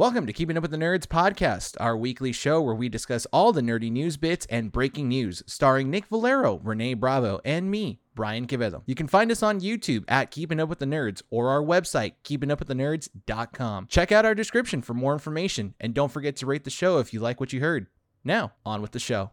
Welcome to Keeping Up with the Nerds podcast, our weekly show where we discuss all the nerdy news bits and breaking news, starring Nick Valero, Renee Bravo, and me, Brian Quevedo. You can find us on YouTube at Keeping Up with the Nerds or our website, keepingupwiththenerds.com. Check out our description for more information, and don't forget to rate the show if you like what you heard. Now, on with the show.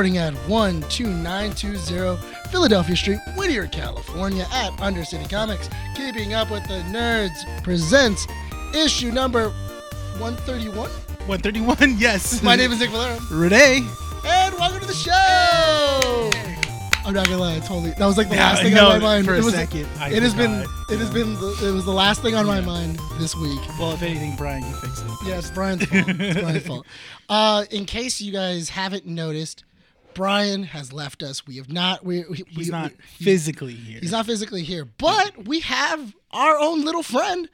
Recording at 12920 Philadelphia Street, Whittier, California, at Undercity Comics. Keeping Up with the Nerds presents issue number 131. 131, yes. My name is Nick Valero, Renee. and welcome to the show. I'm not gonna lie, I totally that was like the Yeah, last thing know, on my mind. for a it was, second, I it has been it has been the, it was the last thing on my mind this week. Well, if anything, Brian, you fix it. Yeah, it's Brian's fault. It's Brian's fault. Uh, in case you guys haven't noticed, Brian has left us. We have not. We, we He's we- not we- physically here. He's not physically here, but we have our own little friend,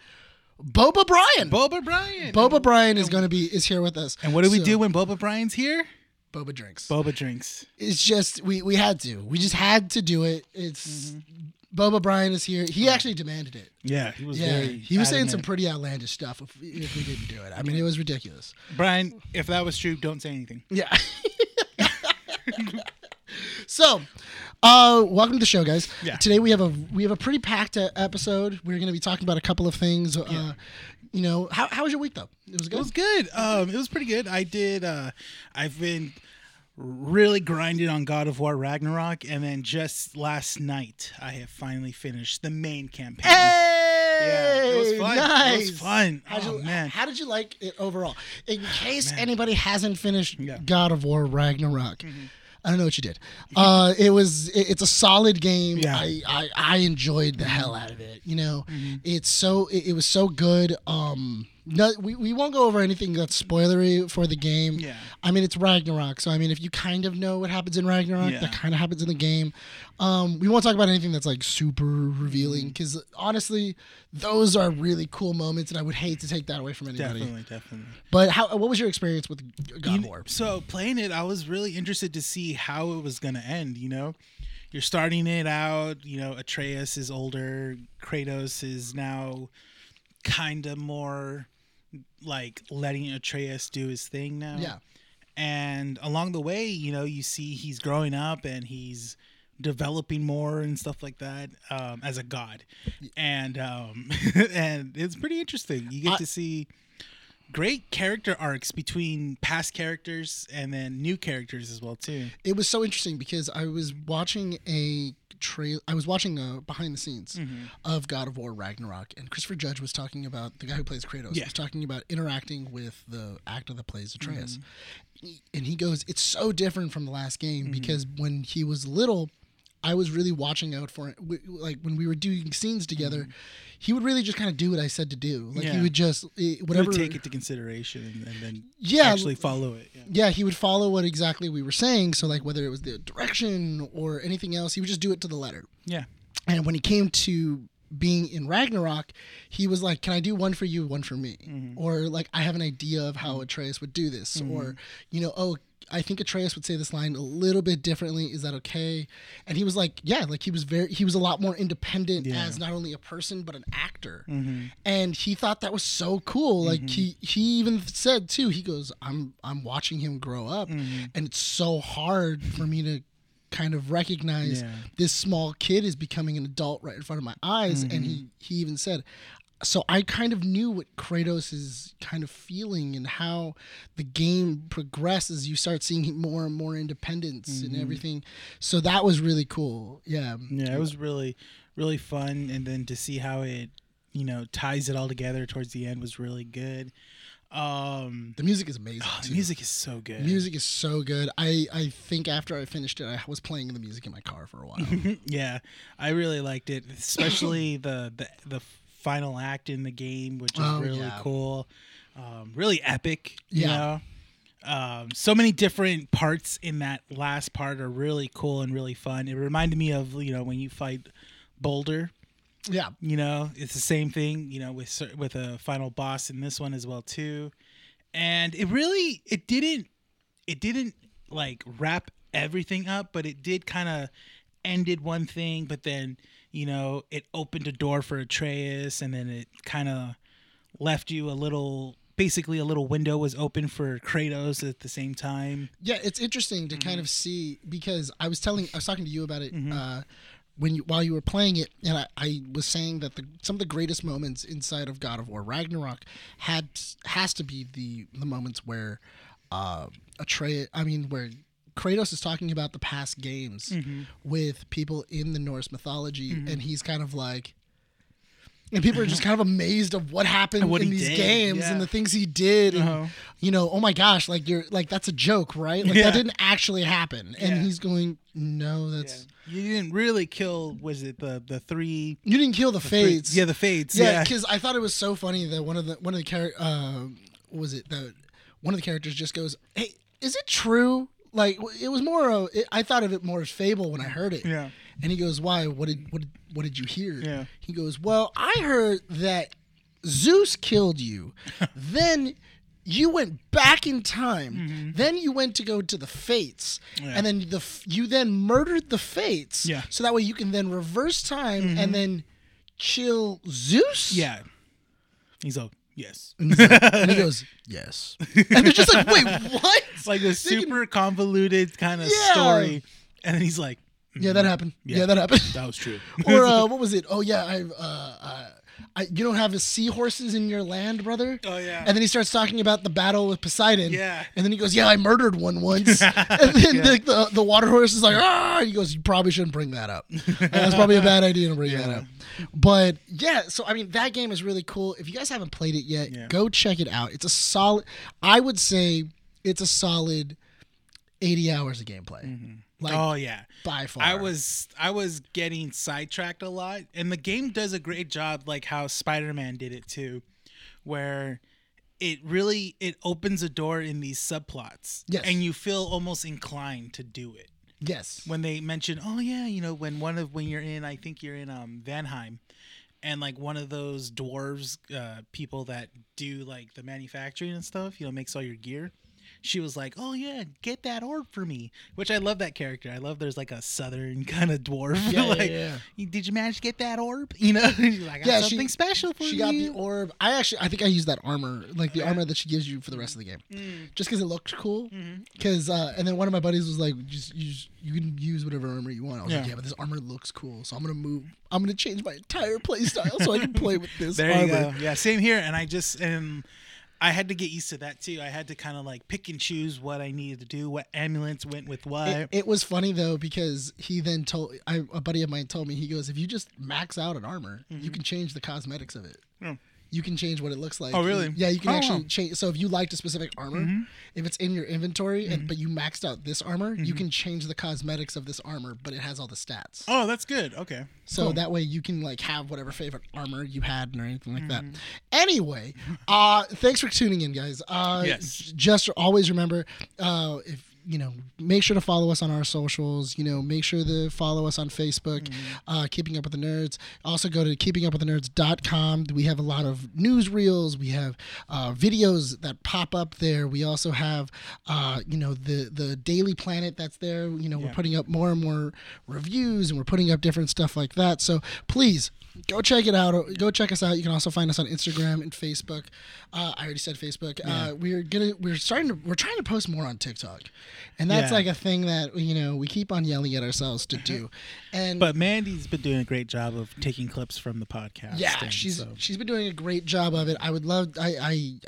Boba Brian. Boba Brian. Boba Brian is going to be is here with us. And what do we So, do when Boba Brian's here? Boba drinks? Boba drinks. It's just we we had to. We just had to do it. It's Mm-hmm. Boba Brian is here. He actually demanded it. Yeah, he was Yeah, very. he was saying some pretty outlandish stuff if, if we didn't do it. I mean, it was ridiculous. Brian, if that was true, don't say anything. Yeah. so, uh, welcome to the show, guys. Yeah. Today we have a we have a pretty packed uh, episode. We're going to be talking about a couple of things. Uh, you know, how how was your week though? It was good. It was good. Um, it was pretty good. I did. Uh, I've been really grinding on God of War Ragnarok, and then just last night I have finally finished the main campaign. Hey, Yeah, it was fun. It was fun. How'd Oh, you, man. How did you like it overall? In case anybody hasn't finished Yeah. Mm-hmm. God of War Ragnarok. I don't know what you did. Uh, it was it- it's a solid game. Yeah. I, I I enjoyed the hell out of it. You know, Mm-hmm. it's so it, it was so good. Um, no, we, we won't go over anything that's spoilery for the game. Yeah. I mean, it's Ragnarok, so I mean, if you kind of know what happens in Ragnarok, Yeah. that kind of happens in the game. Um, we won't talk about anything that's like super revealing because honestly, those are really cool moments, and I would hate to take that away from anybody. Definitely, definitely. But how? What was your experience with God You War? So playing it, I was really interested to see how it was gonna end. You know, you're starting it out. You know, Atreus is older. Kratos is now kind of more like letting Atreus do his thing now. Yeah. And along the way, you know, you see he's growing up and he's developing more and stuff like that um, as a god, and um, and it's pretty interesting. You get I- to see great character arcs between past characters and then new characters as well too. It was so interesting because I was watching a trail. I was watching a behind the scenes Mm-hmm. of God of War Ragnarok, and Christopher Judge was talking about the guy who plays Kratos. Yeah. Was talking about interacting with the actor that plays Atreus, Mm-hmm. and he goes, "It's so different from the last game Mm-hmm. because when he was little." I was really watching out for it. We- Like when we were doing scenes together, he would really just kind of do what I said to do. Like he Mm-hmm. Would just eh, You whatever. would take it to consideration and, and then Yeah, actually follow it. Yeah. yeah, he would follow what exactly we were saying. So like whether it was the direction or anything else, he would just do it to the letter. yeah. And when he came to being in Ragnarok, he was like, "Can I do one for you, one for me?" Mm-hmm. Or like, "I have an idea of how Atreus would do this," or you know, "Oh, I think Atreus would say this line a little bit differently. Is that okay?" And he was like, "Yeah," like he was very, he was a lot more independent Yeah. Mm-hmm. as not only a person but an actor, and he thought that was so cool. Like he he even said too, he goes, "I'm I'm watching him grow up, Mm-hmm. and it's so hard for me to." Kind of recognize Yeah. this small kid is becoming an adult right in front of my eyes and he mm-hmm. he even said so I kind of knew what Kratos is kind of feeling and how the game progresses. You start seeing more and more independence and mm-hmm. everything. So that was really cool. Yeah. Yeah, it was really, really fun, and then to see how it, you know, ties it all together towards the end was really good. Um, The music is amazing. oh, the music is so good. Music is so good. I, I think after I finished it, I was playing the music in my car for a while. yeah, I really liked it, especially the the the final act in the game, which is Oh, really yeah. cool, um, really epic. You Yeah. know, Um, so many different parts in that last part are really cool and really fun. It reminded me of you know when you fight Baldur. Yeah. You know, it's the same thing. You know, with with a final boss in this one as well too, and it really it didn't it didn't like wrap everything up, but it did kind of ended one thing, but then you know it opened a door for Atreus, and then it kind of left you a little basically a little window was open for Kratos at the same time. Yeah, it's interesting to kind of see because I was telling, I was talking to you about it uh, when you while you were playing it, and I, I was saying that the some of the greatest moments inside of God of War Ragnarok had has to be the the moments where uh, Atreus, I mean, where Kratos is talking about the past games with people in the Norse mythology, and he's kind of like. And people are just kind of amazed of what happened What in these did, games yeah. and the things he did, and Uh-huh. you know, oh my gosh, like you're like that's a joke, right? Like Yeah. that didn't actually happen. And Yeah. he's going, no, that's You didn't really kill. Was it the the three? you didn't kill the, three- Fates. Yeah, the Fates. yeah, Yeah, because I thought it was so funny that one of the one of the character, uh, was it the one of the characters just goes, hey, is it true? Like it was more of it, I thought of it more as fable when I heard it. Yeah. And he goes, why? What did what did, what did you hear? Yeah. He goes, well, I heard that Zeus killed you, then. You went back in time. Then you went to go to the Fates, Mm-hmm. Yeah. and then the you then murdered the Fates. Yeah. So that way you can then reverse time and then kill Zeus. yeah. He's like, yes. And he goes, yes. And they're just like, wait, what? It's like a super convoluted kind of Yeah. story, and then he's like, Yeah, that happened. Yeah, Yeah. that happened. "That was true." or uh, what was it? Oh yeah, I, uh, uh, I, you don't have the seahorses in your land, brother. Oh, yeah. And then he starts talking about the battle with Poseidon. Yeah. And then he goes, "Yeah, I murdered one once." and then the, the the water horse is like, "Ah!" He goes, "You probably shouldn't bring that up. That's probably a bad idea to bring that up." But yeah, so I mean, that game is really cool. If you guys haven't played it yet, Yeah. go check it out. It's a solid. I would say it's a solid eighty hours of gameplay. Like oh yeah. by far. I was I was getting sidetracked a lot, and the game does a great job, like how Spider Man did it too, where it really it opens a door in these subplots, Yes. and you feel almost inclined to do it Yes. when they mention, oh yeah, you know, when one of when you're in, I think you're in um Vanaheim, and like one of those dwarves, uh, people that do like the manufacturing and stuff, you know, makes all your gear. She was like, "Oh yeah, get that orb for me," which I love that character. I love there's like a southern kind of dwarf. Yeah, yeah, like, yeah. "You- did you manage to get that orb? You know, like, I got Yeah, she- something special for She you. got the orb. I actually, I think I used that armor, like the armor that she gives you for the rest of the game, Mm. just because it looked cool. Mm-hmm. Because, uh, and then one of my buddies was like, "Just use, you can use whatever armor you want." I was like, Yeah. "Yeah, but this armor looks cool, so I'm gonna move. I'm gonna change my entire play style so I can play with this There armor." you go. Yeah, same here. And I just and I had to get used to that too. I had to kind of like pick and choose what I needed to do, what ambulance went with what. It, it was funny though because he then told I, a buddy of mine told me he goes, "If you just max out an armor, you can change the cosmetics of it." Hmm. You can change what it looks like. Oh, really? Yeah, you can Oh. Mm-hmm. actually change. So if you liked a specific armor, if it's in your inventory, and but you maxed out this armor, you can change the cosmetics of this armor, but it has all the stats. oh, that's good. Okay. So Cool. that way you can like have whatever favorite armor you had or anything like that. Mm-hmm. Anyway, uh thanks for tuning in guys. Uh Yes. just always remember uh if you know, make sure to follow us on our socials. You know, make sure to follow us on Facebook, Mm-hmm. uh, Keeping Up with the Nerds. Also, go to keepingupwiththe.nerds.com. We have a lot of newsreels. We have uh, videos that pop up there. We also have, uh, you know, the the Daily Planet that's there. You know, we're putting up more and more reviews and we're putting up different stuff like that. So please go check it out. Go check us out. You can also find us on Instagram and Facebook. Uh, I already said Facebook. Uh, we're gonna we're starting to we're trying to post more on TikTok, and that's Yeah. like a thing that you know we keep on yelling at ourselves to do. And But Mandy's been doing a great job of taking clips from the podcast. yeah, and she's so- she's been doing a great job of it. I would love I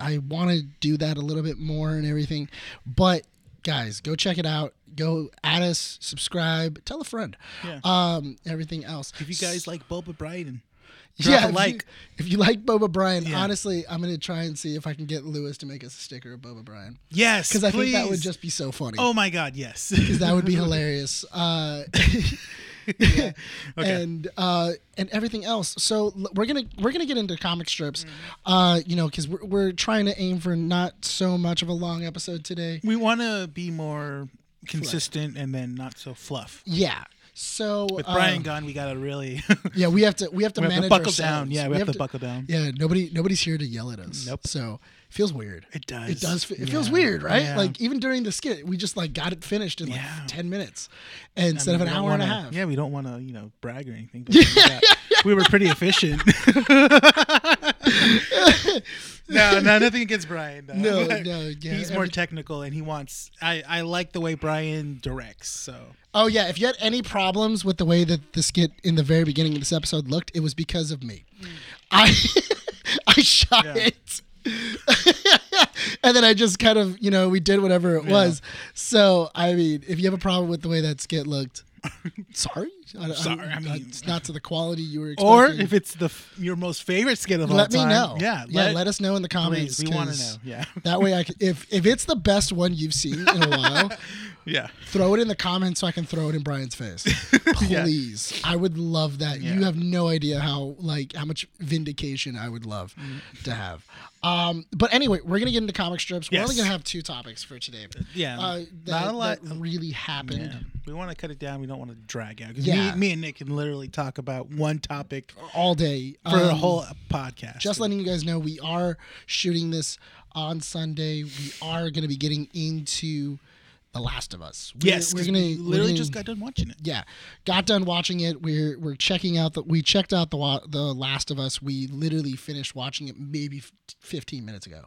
I I want to do that a little bit more and everything, but guys, go check it out. Go add us, subscribe, tell a friend. Yeah. Um, everything else. If you guys like Boba Brian, drop yeah, if like. You, if you like Boba Brian, Yeah. honestly, I'm gonna try and see if I can get Lewis to make us a sticker of Boba Brian yes, because I think that would just be so funny. Oh my God, yes. because that would be hilarious. Uh, Yeah. Okay. and uh, and everything else. So we're gonna we're gonna get into comic strips, Mm-hmm. uh, you know, because we're, we're trying to aim for not so much of a long episode today. we want to be more consistent and then not so fluff. Yeah. So With uh, Brian gone, we gotta really yeah, we have to we have to we have to manage buckle ourselves. down. Yeah, we, have, to, buckle down. Yeah, nobody nobody's here to yell at us. Nope. So feels weird. It does. It does. It feels weird, right? Yeah. Like even during the skit, we just like got it finished in like Yeah. ten minutes instead I mean, of an hour and a half. Yeah, we don't want to, you know, brag or anything. But we we were pretty efficient. no, no, nothing against Brian. though. No, no, yeah, he's more technical, and he wants. I I like the way Brian directs. So Oh yeah, if you had any problems with the way that the skit in the very beginning of this episode looked, it was because of me. I I shot Mm. Yeah. it. and then I just kind of, you know, we did whatever it was. So, I mean, if you have a problem with the way that skit looked, sorry. I, Sorry, I mean- it's not to the quality you were expecting. or if it's the your most favorite skit of all time, let me know. Yeah, yeah, let, us know in the comments. please. We want to know. Yeah, That way I can, if if it's the best one you've seen in a while, yeah. throw it in the comments so I can throw it in Brian's face. Yeah. Please. I would love that. You have no idea how like how much vindication I would love Mm. to have. Um but anyway, we're gonna get into comic strips. We're only gonna have two topics for today. Yeah, Uh, that, not a lot. that really happened Yeah. We want to cut it down. We don't want to drag out. 'Cause Yeah. me, me and Nick can literally talk about one topic all day. for a Um, whole podcast. just letting you guys know we are shooting this on Sunday. We are gonna be getting into The Last of Us. We're, yes, we're gonna we we're literally gonna- just got done watching it. yeah got done watching it. We're we're checking out the we checked out the the last of us. We literally finished watching it maybe 15 minutes ago.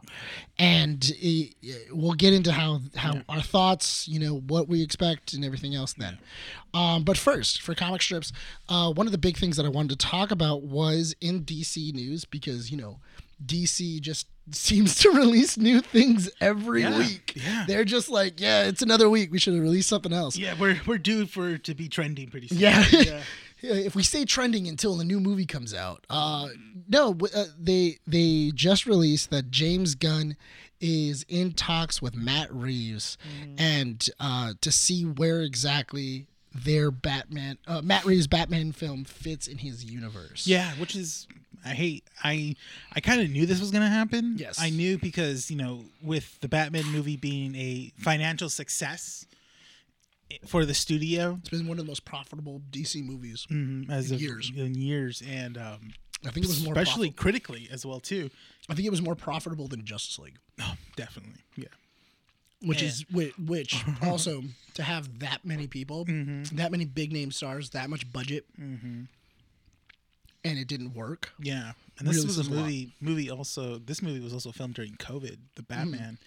And it, we'll get into how how our thoughts you know what we expect and everything else then. Um, but first for comic strips uh, one of the big things that i wanted to talk about was in dc news because you know dc just seems to release new things every Yeah, week yeah. they're just like yeah it's another week we should have released something else Yeah, we're we're due for to be trending pretty soon. yeah. yeah. if we stay trending until the new movie comes out. Uh, no, uh, they they just released that James Gunn is in talks with Matt Reeves and uh, to see where exactly their Batman uh, Matt Reeves Batman film fits in his universe. Yeah, which is I hate I I kind of knew this was going to happen. Yes. I knew because, you know, with the Batman movie being a financial success for the studio It's been one of the most profitable DC movies. mhm, as In of years. in years and um I think it was more especially critically as well too. I think it was more profitable than Justice League, Oh, definitely. Yeah. which Yeah. is which, which also to have that many people, Mm-hmm. that many big name stars, that much budget, and it didn't work. Yeah, and this Really was a says a movie. Movie also. This movie was also filmed during COVID, the Mm. Batman,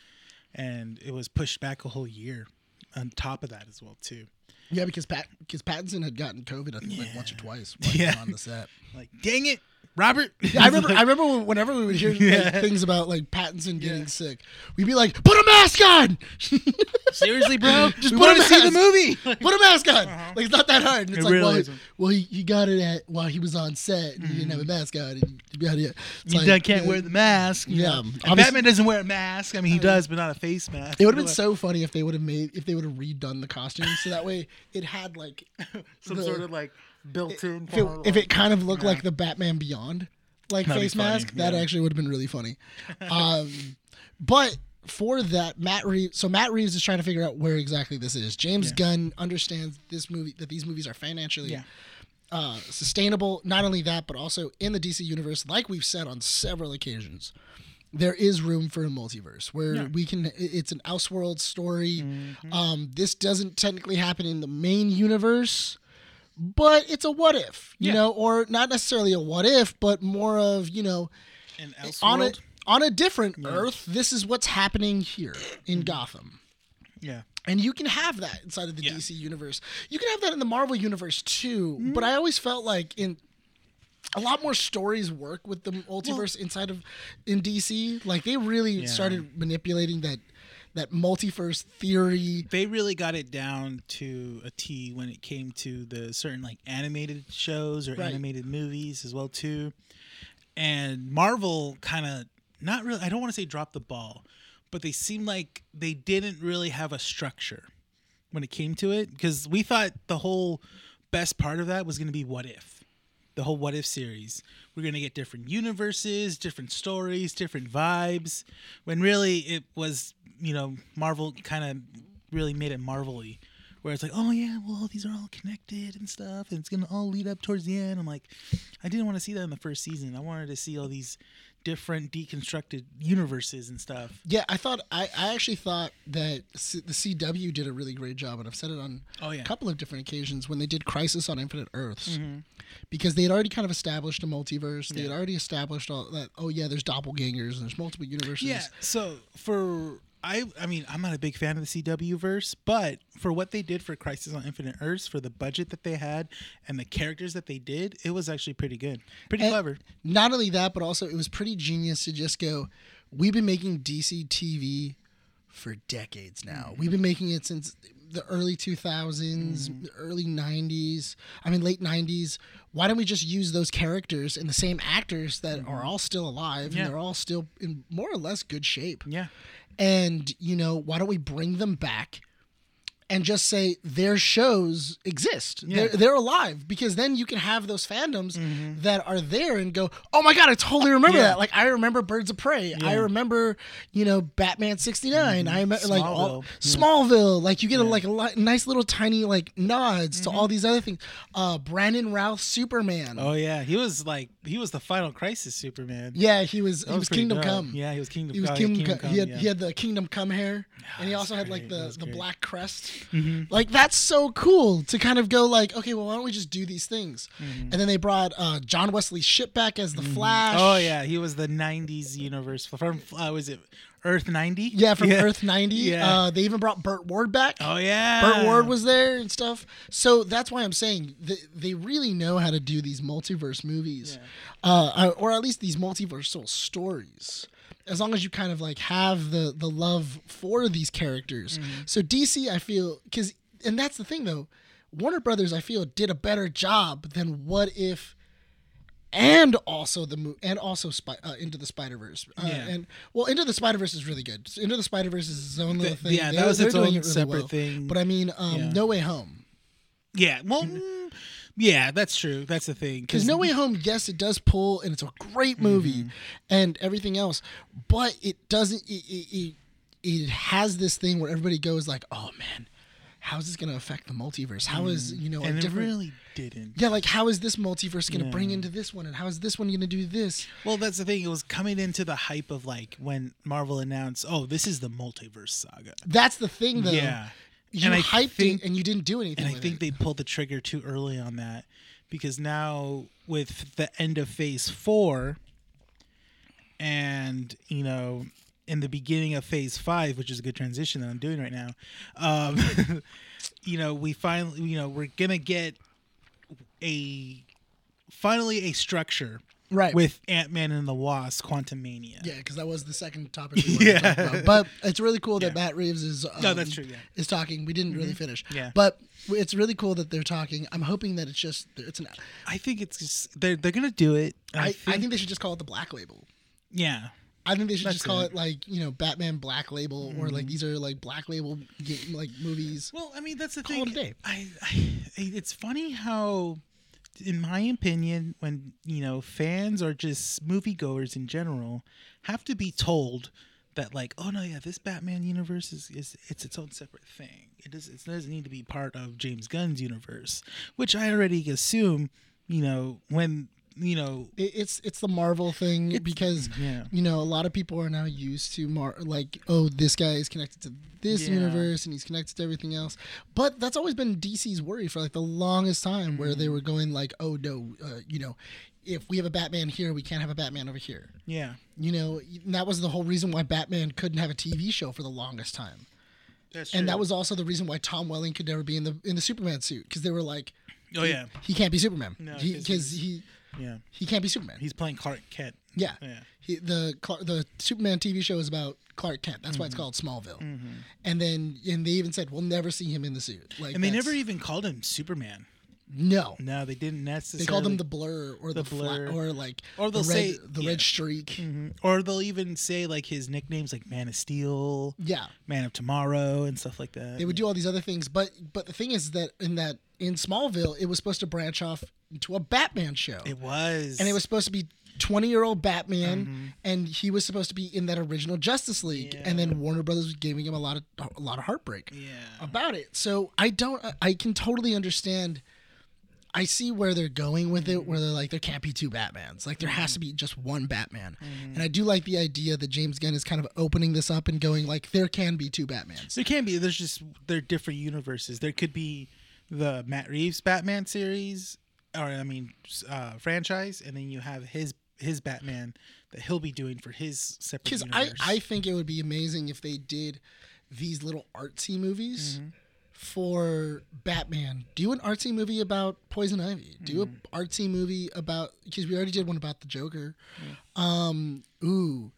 and it was pushed back a whole year. On top of that, as well too. Yeah, because Pat because Pattinson had gotten COVID, I think, like once or twice Yeah. on the set. Like, dang it, Robert! I remember. I remember whenever we would hear like, things about like Pattinson getting Yeah. sick, we'd be like, "Put a mask on! Seriously, bro, Just we put want a to see the mask. movie. Put a mask on!" Like it's not that hard. And it's Uh-huh. It like, really well, he, isn't. well, he, he got it at while he was on set. And He didn't have a mask on. And he got it. It's you like, done can't uh, wear the mask. you yeah, know. And obviously- Batman doesn't wear a mask. I mean, he does, but not a face mask. It would have been so funny if they would have made if they would have redone the costume so that way it had like some the- sort of like built-in. if it, if it kind of looked like the Batman Beyond like That'd face funny, mask, that yeah. actually would have been really funny. um, but for that, Matt Reeves. So Matt Reeves is trying to figure out where exactly this is. James Yeah. Gunn understands this movie that these movies are financially Yeah. uh, sustainable. Not only that, but also in the DC universe, like we've said on several occasions. There is room for a multiverse where Yeah. we can. It's an Elseworld story. Mm-hmm. Um, this doesn't technically happen in the main universe, but it's a what if, you Yeah. know, or not necessarily a what if, but more of you know, on a on a different Earth, this is what's happening here in Mm-hmm. Gotham. Yeah. And you can have that inside of the Yeah. DC universe. You can have that in the Marvel universe too. Mm-hmm. But I always felt like in a lot more stories work with the multiverse inside of in DC. Like they really Yeah. started manipulating that that multiverse theory. they really got it down to a T when it came to the certain like animated shows or Right. animated movies as well too. And Marvel kind of not really I don't want to say drop the ball, but they seemed like they didn't really have a structure when it came to it because we thought the whole best part of that was going to be what if the whole what if series we're going to get different universes different stories different vibes when really it was you know marvel kind of really made it marvelly where it's like oh yeah well these are all connected and stuff and it's going to all lead up towards the end i'm like i didn't want to see that in the first season i wanted to see all these different deconstructed universes and stuff Yeah, I thought I, I actually thought that C- the CW did a really great job, and I've said it on Oh, yeah. a couple of different occasions when they did Crisis on Infinite Earths, Mm-hmm. because they had already kind of established a multiverse. They had already established all that. Oh yeah, there's doppelgangers and there's multiple universes. Yeah. So for I I mean I'm not a big fan of the CW verse, but for what they did for Crisis on Infinite Earths, for the budget that they had and the characters that they did, it was actually pretty good, pretty And clever. Not only that, but also it was pretty genius to just go. We've been making DC TV for decades now. Mm-hmm. We've been making it since the early 2000s, Mm-hmm. early 90s. I mean, late 90s. Why don't we just use those characters and the same actors that are all still alive Mm-hmm. Yeah. and they're all still in more or less good shape? Yeah. And, you know, why don't we bring them back and just say their shows exist? Yeah. They're, they're alive because then you can have those fandoms that are there and go, oh my God, I totally remember Mm-hmm. Yeah. that. Like, I remember Birds of Prey. I Yeah. Mm-hmm. remember, you know, Batman 69. I remember, like, all, Smallville. Smallville. Like, you get a, like a li- nice little tiny, like, nods to all these other things. Uh, Brandon Routh, Superman. Mm-hmm. Oh yeah, he was like he was the Final Crisis Superman. Yeah, he was, he was Kingdom dope. Come. Yeah, he was Kingdom. He was oh, Kingdom, Kingdom Come. He had he had the Kingdom Come hair, and he also had like the the great. Mm-hmm. black crest. Like that's so cool to kind of go like, okay, well, why don't we just do these things? And then they brought uh, John Wesley Shipp back as the Flash. Oh yeah, he was the '90s universe from uh, was it Earth '90? yeah, from Earth ninety. Yeah. Uh, they even brought Burt Ward back. Oh yeah, Burt Ward was there and stuff. So that's why I'm saying they, they really know how to do these multiverse movies, uh, or at least these multiversal stories. As long as you kind of like have the the love for these characters. So DC, I feel, because and that's the thing though, Warner Brothers, I feel, did a better job than what if. And also the mo- and also Spy- uh, into the Spider Verse, uh, Yeah. and well, into the Spider Verse is really good. Into the Spider Verse is its own little The- thing. yeah, that They're- was its own it really separate well. thing. But I mean, um, Yeah. No Way Home. Yeah, well, mm, yeah, that's true. That's the thing. Because No Way Home, yes, it does pull, and it's a great movie, Mm-hmm. and everything else, but it doesn't. It, it, it, it has this thing where everybody goes like, "Oh man, how is this going to affect the multiverse? How is you know a and it different?" really didn't. yeah, like how is this multiverse going to bring into this one, and how is this one going to do this? Well, that's the thing. It was coming into the hype of like when Marvel announced, "Oh, this is the multiverse saga." That's the thing, though. Yeah, you And I hyped think- it, and you didn't do anything. and I think it. they pulled the trigger too early on that because now with the end of Phase Four, and you know, in the beginning of Phase Five, which is a good transition that I'm doing right now, um, you know, we finally, you know, we're gonna get a finally a structure right with Ant Man and the Wasp: Quantum Mania. Yeah, because that was the second topic we wanted to talk Yeah. about. But it's really cool that Yeah. Matt Reeves is. Um, No, that's true, yeah. Is talking. We didn't really finish. Yeah. But it's really cool that they're talking. I'm hoping that it's just it's an. I think it's just they're they're gonna do it. I, I think they should just call it the Black Label. yeah. I think they should That's just call it. Mm-hmm. it like you know Batman Black Label or like these are like Black Label game, like movies. Well, I mean that's the Call it thing. a day. I, I, it's funny how, in my opinion, when you know fans or just moviegoers in general have to be told that like, oh no, yeah, this Batman universe is, is it's its own separate thing. It does it doesn't need to be part of James Gunn's universe, which I already assume. You know when you know it's it's the Marvel thing because yeah. you know a lot of people are now used to Mar like oh this guy is connected to this Yeah. universe and he's connected to everything else but that's always been DC's worry for like the longest time where Mm-hmm. they were going like oh no uh, you know if we have a Batman here we can't have a Batman over here yeah. you know and that was the whole reason why Batman couldn't have a TV show for the longest time That's and that was also the reason why Tom Welling could never be in the in the Superman suit because they were like oh yeah he can't be Superman No, because 'cause he yeah. he can't be Superman He's playing Clark Kent. yeah. Yeah. He, the the Superman TV show is about Clark Kent. That's Mm-hmm. why it's called Smallville. And then and they even said we'll never see him in the suit. Like And they that's- never even called him Superman. no. No, they didn't necessarily. They called him the blur or the, The Blur. or like Or they'll the red, say- the yeah. red streak. Mhm. Or they'll even say like his nicknames, like Man of Steel, Yeah. Man of Tomorrow, and stuff like that. They would do all these other things, but but the thing is that in that in Smallville, it was supposed to branch off into a Batman show, It was. and it was supposed to be. 20 year old Batman, mm-hmm. and he was supposed to be in that original Justice League, and then Warner Brothers was giving him a lot of a lot of heartbreak Yeah. about it. So I don't, I can totally understand. I see where they're going with it, where they're like, there can't be two Batmans. Like, there has to be just one Batman. Mm-hmm. And I do like the idea that James Gunn is kind of opening this up and going, like, there can be two Batmans. There can be. There's just they're different universes. There could be the Matt Reeves Batman series, or I mean, uh, franchise, and then you have his his Batman that he'll be doing for his separate Because I. I think it would be amazing if they did these little artsy movies for Batman. Do an artsy movie about Poison Ivy. Do an artsy movie about because we already did one about the Joker. Um, ooh,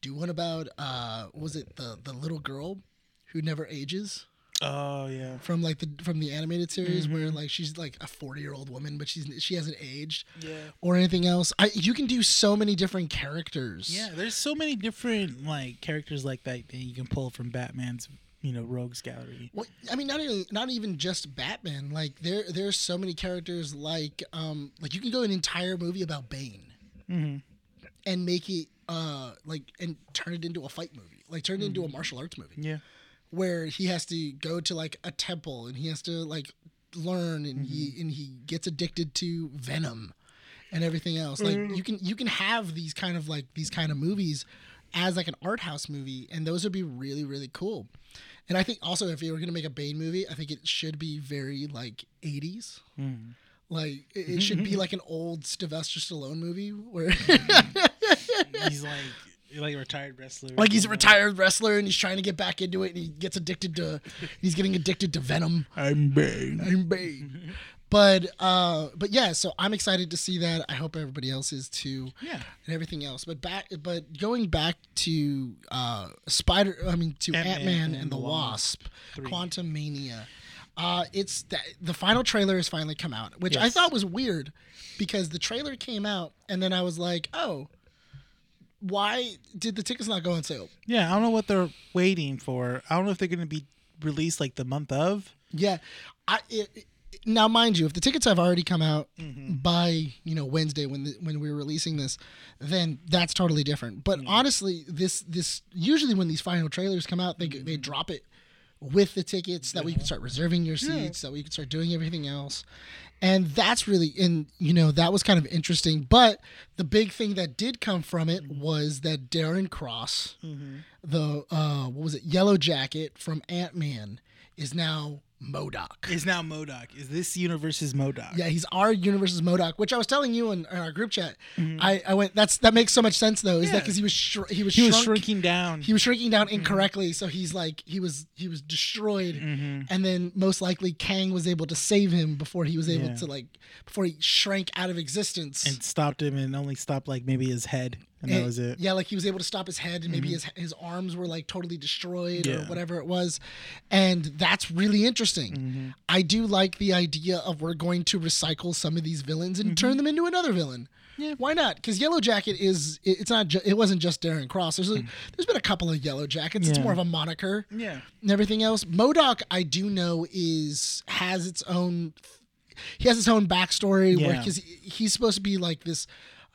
do one about uh, was it the the little girl who never ages oh yeah, from like the from the animated series where like she's like a forty year old woman but she's she hasn't aged yeah, or anything else. I you can do so many different characters. yeah. There's so many different like characters like that that you can pull from Batman's you know rogues gallery. Well, I mean, not even not even just Batman. Like there, there's so many characters. Like, um, like you can go an entire movie about Bane, and make it uh like and turn it into a fight movie. Like turn it into a martial arts movie Yeah, where he has to go to like a temple and he has to like learn and he mm-hmm. and he gets addicted to venom and everything else. Like mm. you can you can have these kind of like these kind of movies as like an art house movie and those would be really really cool. And I think also if you were gonna make a Bane movie, I think it should be very like 80s. Mm. Like it, it should be like an old Sylvester Stallone movie where mm. he's like like a retired wrestler. like he's a retired wrestler and he's trying to get back into it and he gets addicted to he's getting addicted to venom. I'm Bane. I'm Bane. But uh but yeah, so I'm excited to see that. I hope everybody else is too. Yeah. And everything else. But back but going back to uh Spider I mean to Ant-Man Ant Man and and the the Wasp, Quantum Mania. Uh it's that the final trailer has finally come out, which I thought was weird because the trailer came out and then I was like, Oh, why did the tickets not go on sale? Yeah, I don't know what they're waiting for. I don't know if they're going to be released like the month of. Yeah, I it, it- now mind you, if the tickets have already come out Mm-hmm. by you know Wednesday when the, when we were releasing this, then that's totally different. But honestly, this this usually when these final trailers come out, they Mm-hmm. they drop it with the tickets that we can start reserving your seats, that we can start doing everything else. And that's really and you know that was kind of interesting. But the big thing that did come from it Mm-hmm. was that Darren Cross, the uh, what was it, Yellow Jacket from Ant Man, is now MODOK. Is now MODOK. Is this universe's MODOK? Yeah, he's our universe's MODOK, which I was telling you in, in our group chat. I, I went. That's that makes so much sense though. Is that Mm-hmm. Because he was shr- he was He was shrinking down. he was shrinking down Mm-hmm. incorrectly, so he's like he was he was destroyed, Mm-hmm. and then most likely Kang was able to save him before he was able Yeah. to like before he shrank out of existence. and stopped him and only stopped like maybe his head. And, that was it. Mm-hmm. Yeah, like he was able to stop his head, and maybe his his arms were like totally destroyed or whatever it was, and that's really interesting. Mm-hmm. I do like the idea of we're going to recycle some of these villains and turn them into another villain. Mm-hmm. Yeah. why not? Because Yellow Jacket is it- it's not ju- it wasn't just Darren Cross. There's a, there's been a couple of Yellow Jackets. It's Mm. More of a moniker Yeah. and everything else. MODOK, I do know, is has its own. He has his own backstory where Yeah. because he's supposed to be like this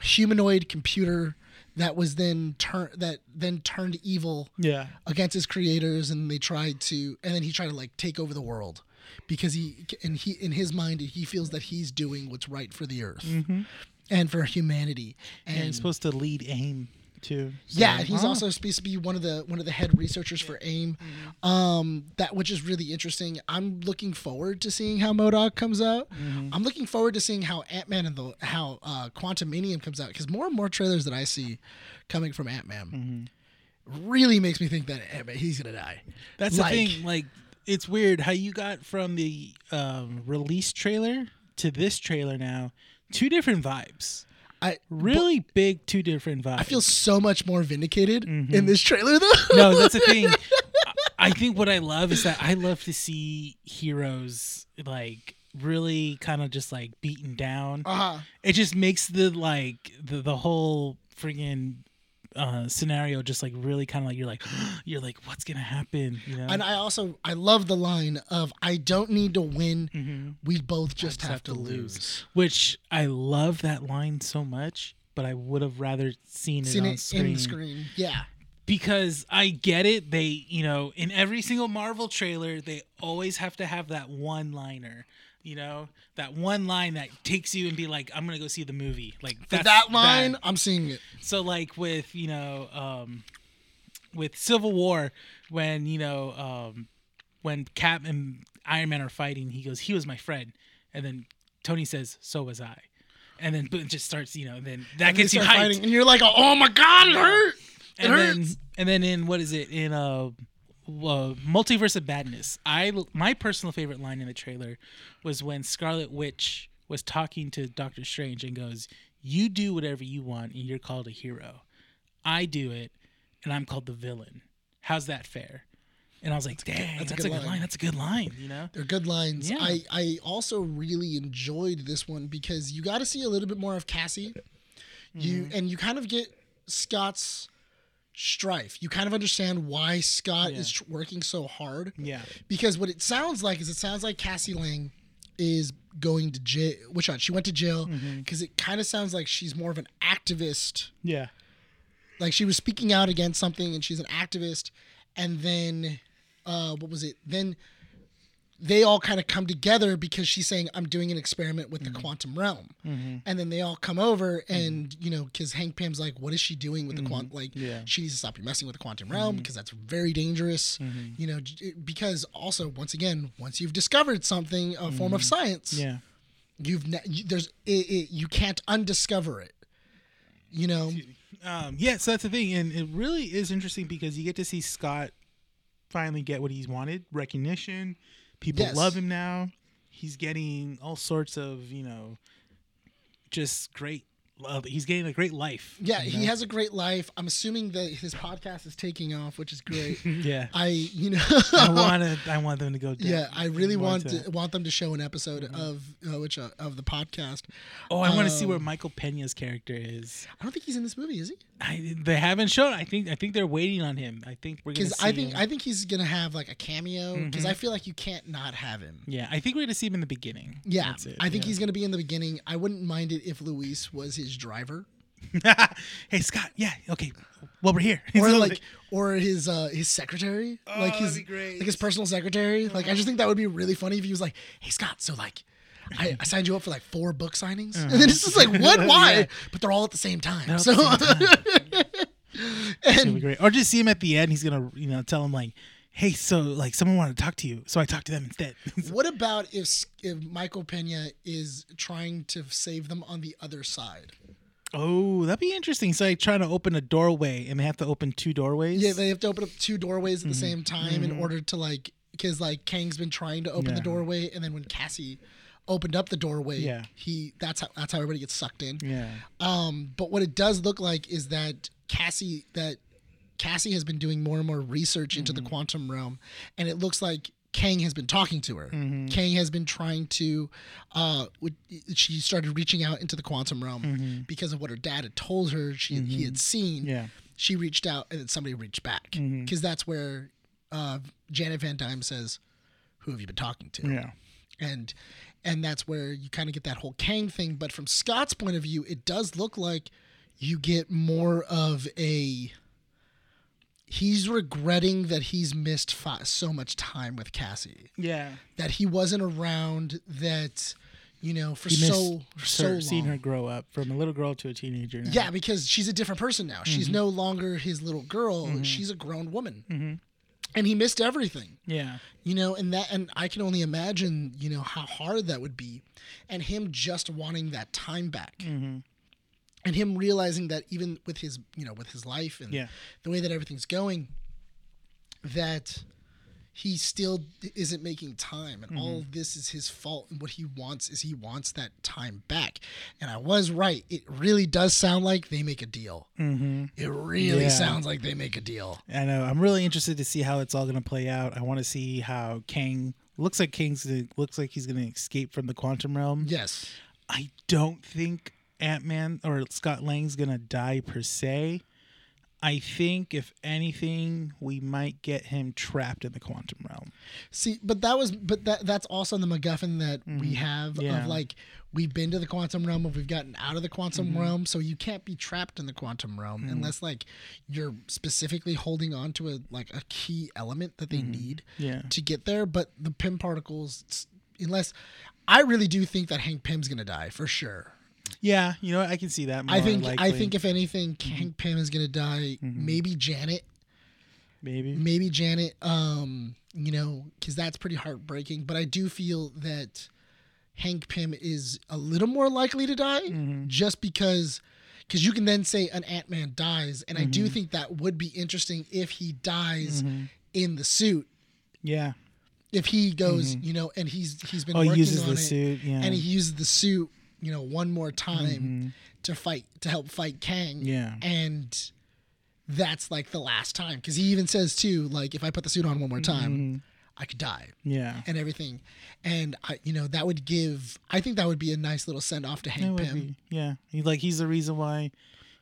humanoid computer that was then turned that then turned evil Yeah. against his creators, and they tried to, and then he tried to like take over the world because he and he in his mind he feels that he's doing what's right for the earth mm-hmm. and for humanity and. And he's supposed to lead AIM too. So- Yeah, he's Oh. also supposed to be one of the one of the head researchers for AIM, um, that which is really interesting. I'm looking forward to seeing how MODOK comes out. I'm looking forward to seeing how Ant Man and the how uh, Quantumania comes out because more and more trailers that I see coming from Ant Man really makes me think that Ant-Man, he's gonna die. That's Like- the thing. Like, it's weird how you got from the um, release trailer to this trailer now, two different vibes. I Really big, two different vibes. I feel so much more vindicated in this trailer though. no, that's the thing. I- I think what I love is that I love to see heroes like really kind of just like beaten down. uh-huh. It just makes the like the the whole friggin' uh, scenario just like really kind of like you're like you're like what's gonna happen? You know? And I also I love the line of I don't need to win We both just have, to, lose. lose. Which I love that line so much, but I would have rather seen it Seen on it screen. in screen. Yeah. because I get it. They, you know, in every single Marvel trailer, they always have to have that one liner. You know, that one line that takes you and be like, "I'm gonna go see the movie." Like that line, I'm seeing it. So like with you know, um, with Civil War, when you know, um, when Cap and Iron Man are fighting, he goes, "He was my friend," and then Tony says, "So was I," and then boom, just starts, you know, and then that And gets you hyped. fighting, and you're like, "Oh my god, it hurt." It and then hurts. and then in what is it in uh, uh multiverse of madness i my personal favorite line in the trailer was when scarlet witch was talking to doctor strange and goes you do whatever you want and you're called a hero i do it and i'm called the villain how's that fair and i was like dang that's, a, good, line. that's a good line you know They're good lines. Yeah. I, I also really enjoyed this one because you got to see a little bit more of Cassie. You Mm-hmm. and you kind of get Scott's strife. You kind of understand why Scott Yeah. is tr- working so hard yeah because what it sounds like is it sounds like Cassie Lang is going to jail. Which one? She went to jail Mm-hmm. because it kind of sounds like she's more of an activist. yeah Like she was speaking out against something and she's an activist. And then, uh, what was it? Then they all kind of come together because she's saying, I'm doing an experiment with the mm-hmm. quantum realm. Mm-hmm. And then they all come over mm-hmm. and, you know, because Hank Pym's like, what is she doing with the quantum? Like, Yeah. she needs to stop you messing with the quantum realm because that's very dangerous. You know, because also, once again, once you've discovered something, a form of science, yeah you've ne- you, there's it, it, you can't undiscover it. You know, Um, yeah, so that's the thing, and it really is interesting because you get to see Scott finally get what he's wanted: recognition. People Yes. love him now. He's getting all sorts of, you know, just great love. He's getting a great life. yeah, you he has a great life. I'm assuming that his podcast is taking off, which is great. Yeah, I, you know, I want. I want them to go. down. yeah, I really want to- to, want them to show an episode of uh, which uh, of the podcast. Oh, I want to see where um, Michael Pena's character is. I don't think he's in this movie, is he? I, they haven't shown. I think. I think they're waiting on him. I think we're gonna. Because I think him. I think he's gonna have like a cameo. Because Mhm. I feel like you can't not have him. Yeah, I think we're gonna see him in the beginning. Yeah, That's it, I think yeah. he's gonna be in the beginning. I wouldn't mind it if Luis was his driver, hey Scott. Yeah. Okay. Well, we're here. or So, like, or his uh his secretary, like Oh, that'd his be great. like his personal secretary. Like, I just think that would be really funny if he was like, "Hey, Scott, so like." I, I signed you up for like four book signings, and then it's just like, what? Why? Uh-huh. Yeah. But they're all at the same time. So, at the It's be and great. Or just see him at the end. He's gonna, you know, tell him like, "Hey, so like someone wanted to talk to you, so I talked to them instead." what about if if Michael Pena is trying to save them on the other side? oh, that'd be interesting. So like trying to open a doorway, and they have to open two doorways. Yeah, they have to open up two doorways Mm-hmm. at the same time in order to like, because like Kang's been trying to open the doorway, and then when Cassie opened up the doorway, Yeah. he that's how that's how everybody gets sucked in. yeah, Um, but what it does look like is that Cassie that Cassie has been doing more and more research into Mm-hmm. the quantum realm, and it looks like Kang has been talking to her. Mm-hmm. Kang has been trying to, uh, she started reaching out into the quantum realm because of what her dad had told her she he had seen. Mm-hmm. yeah, She reached out, and then somebody reached back because that's where uh, Janet Van Dyne says, "Who have you been talking to?" yeah. and and that's where you kind of get that whole Kang thing. But from Scott's point of view, it does look like you get more of a. He's regretting that he's missed fi- so much time with Cassie, Yeah. that he wasn't around, that you know for He so for so her, long. seeing her grow up from a little girl to a teenager. Now. Yeah, because she's a different person now. Mm-hmm. She's no longer his little girl. She's a grown woman, and he missed everything. yeah, you know and that and i can only imagine you know how hard that would be and him just wanting that time back Mm-hmm. and him realizing that even with his you know with his life and Yeah. the way that everything's going that he still isn't making time and all Mm-hmm. of this is his fault and what he wants is he wants that time back and i was right it really does sound like they make a deal mm-hmm. it really Yeah. sounds like they make a deal I know. I'm really interested to see how it's all gonna play out. I want to see how Kang looks like Kang's looks like he's gonna escape from the quantum realm. yes I don't think Ant Man or Scott Lang's gonna die per se. I think if anything, we might get him trapped in the quantum realm. See, but that was, but that that's also the MacGuffin that we have Mm-hmm. Yeah. of like we've been to the quantum realm, or we've gotten out of the quantum Mm-hmm. realm, so you can't be trapped in the quantum realm unless like you're specifically holding on to a like a key element that they need Mm-hmm. Yeah. to get there. But the Pym particles, unless I really do think that Hank Pym's gonna die for sure. Yeah, you know. I can see that. I think likely. Mm-hmm. I think if anything, Hank Pym is gonna die. Maybe Janet. maybe. maybe Janet, um, you know, because that's pretty heartbreaking. But I do feel that Hank Pym is a little more likely to die Mm-hmm. just because. Because you can then say an Ant Man dies, and I Mm-hmm. do think that would be interesting if he dies in the suit. Yeah. If he goes, you know, and he's he's been Oh, he working uses on the it, suit. Yeah. and he uses the suit, you know, one more time to fight to help fight Kang. Yeah. and that's like the last time because he even says too, like if I put the suit on one more time, Mm-hmm. I could die yeah. and everything, and I, you know, that would give. I think that would be a nice little send off to Hank Pym. be. Yeah. He like he's the reason why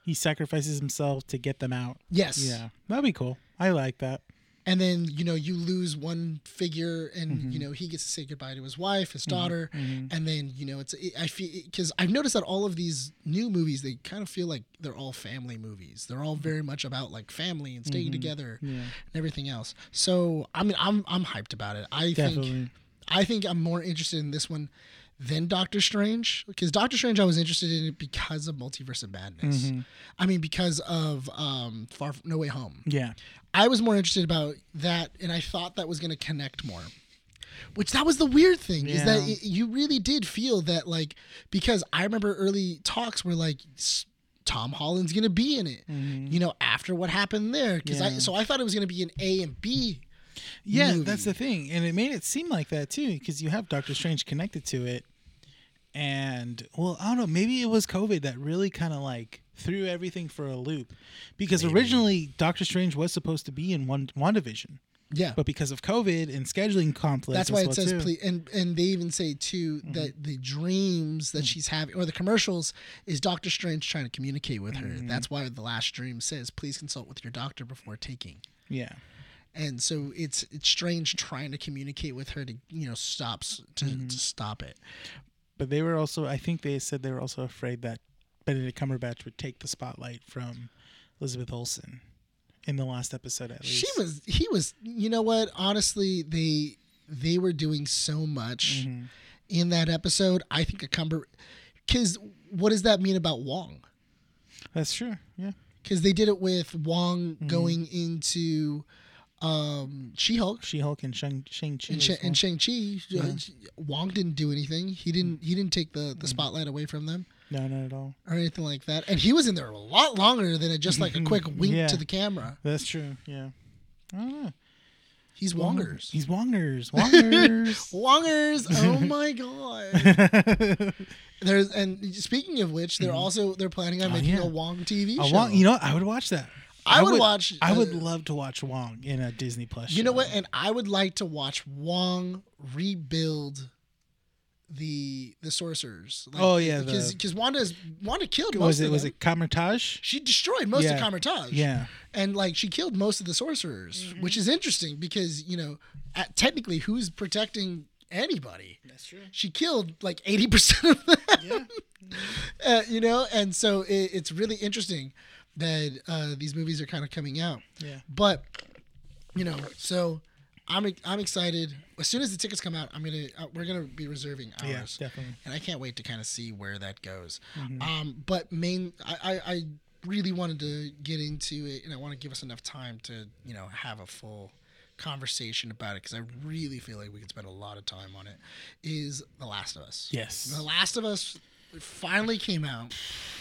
he sacrifices himself to get them out. Yes. Yeah. That'd be cool. I like that. And then you know you lose one figure and Mm-hmm. you know he gets to say goodbye to his wife his daughter. And then you know it's i feel because i've noticed that all of these new movies they kind of feel like they're all family movies. They're all very much about like family and staying together Mm-hmm. Yeah. and everything else. So i mean i'm i'm hyped about it. I think i think i'm more interested in this one than Doctor Strange because Doctor Strange I was interested in it because of Multiverse of Madness. Mm-hmm. I mean because of um Far No Way Home. Yeah. I was more interested about that, and I thought that was going to connect more. Which that was the weird thing is that it, you really did feel that like because I remember early talks were like Tom Holland's going to be in it, you know, after what happened there. Because I so I thought it was going to be an A and B. Yeah, movie. that's the thing, and it made it seem like that too, because you have Doctor Strange connected to it, and well, I don't know, maybe it was COVID that really kind of like threw everything for a loop, because originally Doctor Strange was supposed to be in one WandaVision, Yeah. but because of COVID and scheduling conflicts, That's why it stuff, says too. please, and and they even say too Mm-hmm. that the dreams that she's having or the commercials is Doctor Strange trying to communicate with her. Mm-hmm. That's why the last dream says, "Please consult with your doctor before taking." Yeah, and so it's it's strange trying to communicate with her to you know stops to, Mm-hmm. to stop it but they were also, I think they said they were also afraid that Benedict Cumberbatch would take the spotlight from Elizabeth Olsen in the last episode. At least she was he was you know what honestly they they were doing so much Mm-hmm. in that episode i think a cumber because what does that mean about wong That's true. Yeah. because they did it with wong Mm-hmm. going into um she-hulk She Hulk and Shang Shang Chi. and, Sha- and shang-chi uh, wong didn't do anything he didn't he didn't take the the spotlight away from them no, not at all. or anything like that. And he was in there a lot longer than a, just like a quick wink Yeah. to the camera. That's true. Yeah. I don't know. He's Wongers. He's Wongers. Wongers. Wongers. Oh my god. There's and speaking of which, they're also they're planning on Oh, making yeah. a Wong TV show. want, you know, what? I would watch that. I would watch, I would love to watch Wong in a Disney Plus. You know what? And I would like to watch Wong rebuild the the sorcerers. Like, Oh, yeah, because because Wanda's Wanda killed most Was it of was them. it Kamar-Taj? She destroyed most Yeah. of Kamar-Taj. Yeah. and like she killed most of the sorcerers, Mm-hmm. which is interesting because you know, at, technically, who's protecting anybody? That's true. She killed like eighty percent of them. Yeah. uh, you know, and so it, it's really interesting that uh, these movies are kind of coming out. Yeah. But you know, so I'm I'm excited. As soon as the tickets come out, I'm gonna uh, we're gonna be reserving ours. Yeah, definitely. And I can't wait to kind of see where that goes. Mm-hmm. Um, but main, I, I, I really wanted to get into it, and I want to give us enough time to, you know, have a full conversation about it because I really feel like we could spend a lot of time on it. Is The Last of Us? Yes. The Last of Us finally came out.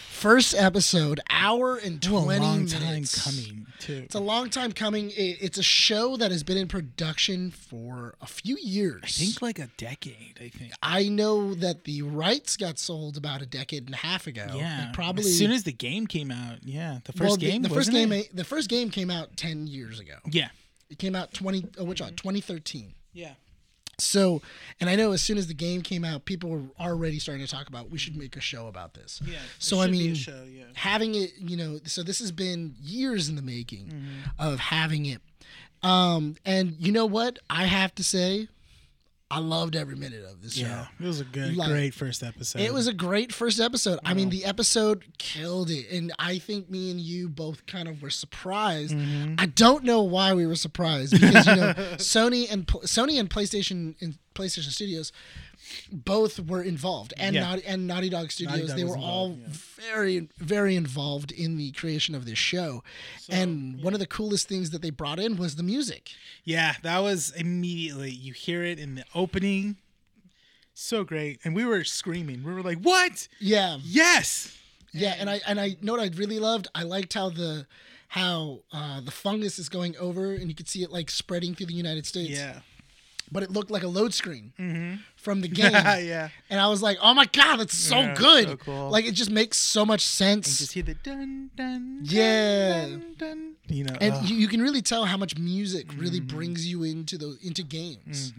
First episode, hour and Well, a twenty long minutes. time coming too. It's a long time coming. It, it's a show that has been in production for a few years. I think like a decade. I think. I know that the rights got sold about a decade and a half ago. Yeah. Probably as soon as the game came out. Yeah, the first well, the- game. The, first wasn't game. it? The first game came out ten years ago. Yeah. It came out twenty. Oh, which one? Twenty thirteen. Yeah. So, and I know as soon as the game came out, people were already starting to talk about we should make a show about this. Yeah. So I should be a mean, show, yeah. having it, you know, so this has been years in the making Mm-hmm. of having it. Um, and you know what? I have to say, I loved every minute of this show. Yeah, it was a good, Like, great first episode. It was a great first episode. I mean, the episode killed it, and I think me and you both kind of were surprised. Mm-hmm. I don't know why we were surprised because you know Sony and Sony and PlayStation and PlayStation Studios both were involved, and Yeah. Naughty, and Naughty Dog Studios. Dog they were all involved, very very involved in the creation of this show. and one of the coolest things that they brought in was the music. Yeah, that was immediately. You hear it in the opening. So great, and we were screaming. We were like, "What? Yeah, Yes!" Yeah, and I and I know what I really loved. I liked how the how uh, the fungus is going over, and you could see it like spreading through the United States. Yeah, But it looked like a load screen from the game, yeah. and I was like, "Oh my god, that's so Yeah, good! so cool. Like it just makes so much sense." Just hear the dun dun. Yeah. Dun, dun, you know, and you, you can really tell how much music really Mm-hmm. brings you into those into games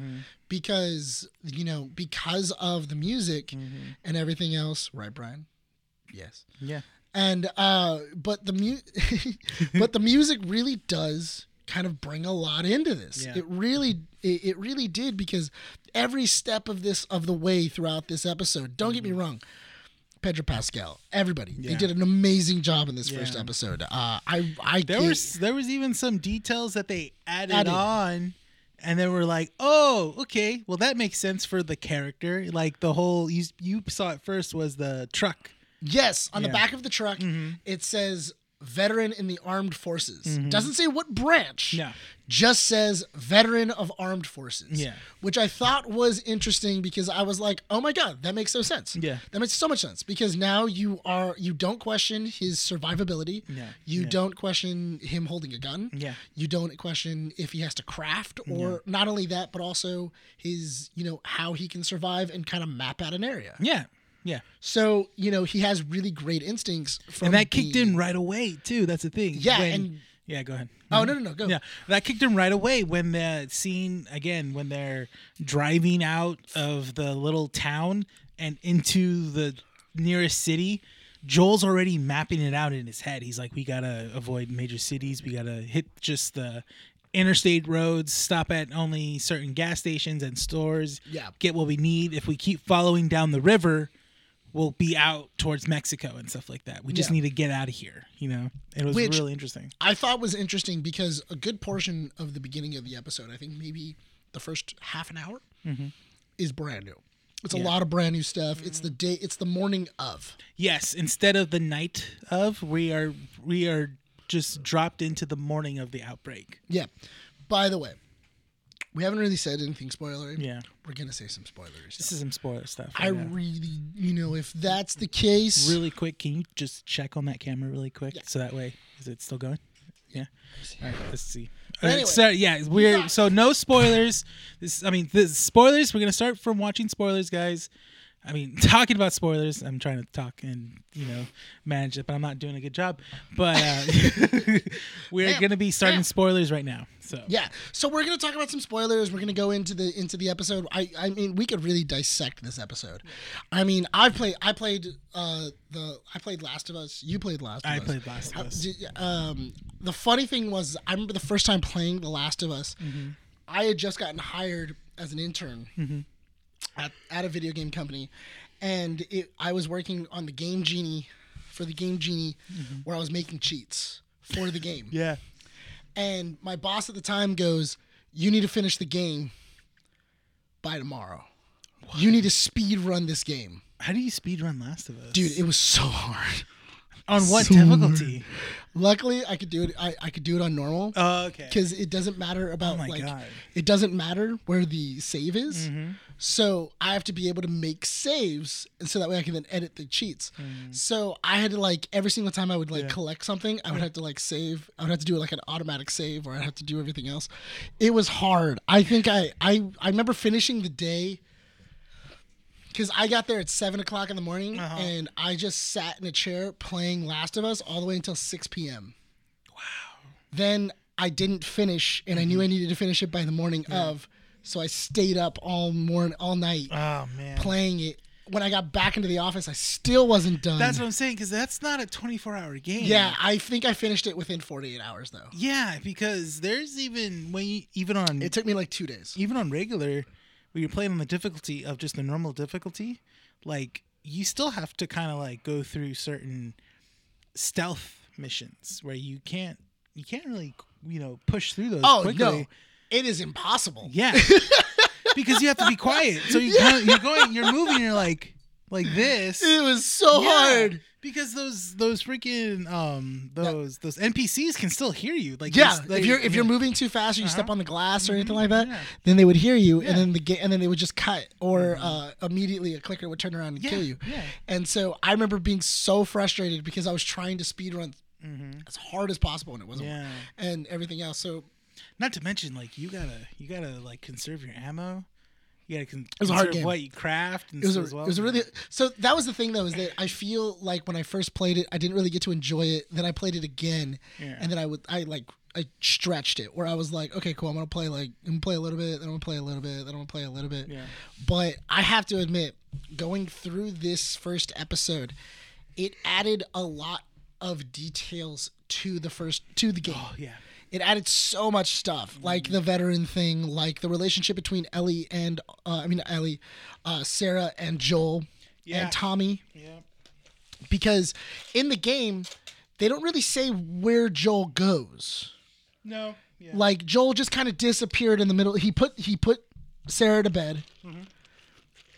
because you know because of the music Mm-hmm. and everything else right brian yes yeah, and uh but the mu- but the music really does kind of bring a lot into this Yeah. it really it, it really did because every step of this of the way throughout this episode don't get me wrong pedro pascal everybody they Mm-hmm. Did an amazing job in this first episode uh i i there was there was even some details that they added, Added. on. And then we're like, oh, okay. Well, that makes sense for the character. Like the whole you you saw it first was the truck. Yes, on the back of the truck, Mm-hmm. it says veteran in the armed forces. Mm-hmm. Doesn't say what branch. No. Just says veteran of armed forces. Yeah. Which I thought was interesting because I was like, oh my God, that makes no sense. Yeah. That makes so much sense because now you are, you don't question his survivability. Yeah. You Yeah. don't question him holding a gun. Yeah. You don't question if he has to craft or not only that, but also his, you know, how he can survive and kind of map out an area. Yeah, yeah. So, you know, he has really great instincts from and that kicked the- in right away too. That's the thing. Yeah, When- and- yeah. Go ahead. Oh, no, no, no, go. Yeah, that kicked in right away when the scene again when they're driving out of the little town and into the nearest city. Joel's already mapping it out in his head. He's like, "We gotta avoid major cities. We gotta hit just the interstate roads. Stop at only certain gas stations and stores. Yeah. get what we need. If we keep following down the river." We'll be out towards Mexico and stuff like that. We just Yeah. need to get out of here, you know. It was Which- really interesting. I thought was interesting because a good portion of the beginning of the episode, I think maybe the first half an hour, is brand new. It's a Mm-hmm. Lot of brand new stuff. It's the day. It's the morning of. Yes, instead of the night of, we are we are just dropped into the morning of the outbreak. Yeah. By the way, we haven't really said anything spoilery. Yeah. We're gonna say some spoilers. This is some spoiler stuff. I really, you know, if that's the case, really quick, can you just check on that camera really quick so that way is it still going? Yeah. All right, let's see. But All right, anyway. so yeah, we're so no spoilers. This I mean, the spoilers. We're gonna start from watching spoilers, guys. I mean, talking about spoilers. I'm trying to talk and you know manage it, but I'm not doing a good job. But uh, we're Yeah. gonna be starting Yeah. spoilers right now. So Yeah. So we're gonna talk about some spoilers. We're gonna go into the into the episode. I I mean we could really dissect this episode. I mean I played I played uh the I played Last of Us. You played Last of I Us. I played Last of Us. Um, the funny thing was I remember the first time playing The Last of Us. Mm-hmm. I had just gotten hired as an intern Mm-hmm. At, at a video game company, and it, I was working on the Game Genie for the Game Genie, where I was making cheats for the game. Mm-hmm. yeah. And my boss at the time goes, "You need to finish the game by tomorrow. You need to speed run this game, How do you speed run Last of Us, dude." It was so hard. On what so difficulty? Luckily, I could do it. I, I could do it on normal Oh, okay. because it doesn't matter about Oh my like God. it doesn't matter where the save is. Mm-hmm. So I have to be able to make saves, and so that way I can then edit the cheats. Mm. So I had to like every single time I would like collect something, I would have to like save. I would have to do like an automatic save, or I'd have to do everything else. It was hard. I think I I I remember finishing the day. Because I got there at seven o'clock in the morning, Uh-huh. and I just sat in a chair playing Last of Us all the way until six p.m. Wow. Then I didn't finish, and I knew I needed to finish it by the morning of. so I stayed up all morning, all night Oh man. playing it. When I got back into the office, I still wasn't done. That's what I'm saying because that's not a 24 hour game. yeah, I think I finished it within 48 hours though. Yeah, because there's even when you, even on It took me like two days. even on regular, when you're playing on the difficulty of just the normal difficulty, like you still have to kind of like go through certain stealth missions where you can't you can't really you know push through those. Oh quickly. no, it is impossible. Yeah, because you have to be quiet. So you kind of, you're going, you're moving, you're like like this. It was so Yeah, hard. because those those freaking um those those NPCs can still hear you. Like Yeah, they- if you're if yeah. you're moving too fast or you step Uh-huh. on the glass or anything like that, yeah. then they would hear you, Yeah. and then the ga- and then they would just cut, or uh, immediately a clicker would turn around and Yeah, kill you. yeah. And so I remember being so frustrated because I was trying to speed run as hard as possible, and it wasn't, Mm-hmm. Yeah. and everything else. So Not to mention, like you gotta you gotta like conserve your ammo. You gotta con- was a hard game. what you craft and it was a, as well. it was a really so that was the thing though is that I feel like when I first played it I didn't really get to enjoy it then I played it again Yeah. and then I would I like I stretched it where I was like okay cool I'm gonna play like I'm gonna play a little bit then I'm gonna play a little bit then I'm gonna play a little bit Yeah. but I have to admit going through this first episode it added a lot of details to the first to the game Oh yeah. It added so much stuff like the veteran thing like the relationship between ellie and uh, i mean ellie uh, sarah and joel Yeah. and tommy Yeah. because in the game they don't really say where joel goes No. Yeah. like joel just kind of disappeared in the middle he put he put sarah to bed Mm-hmm.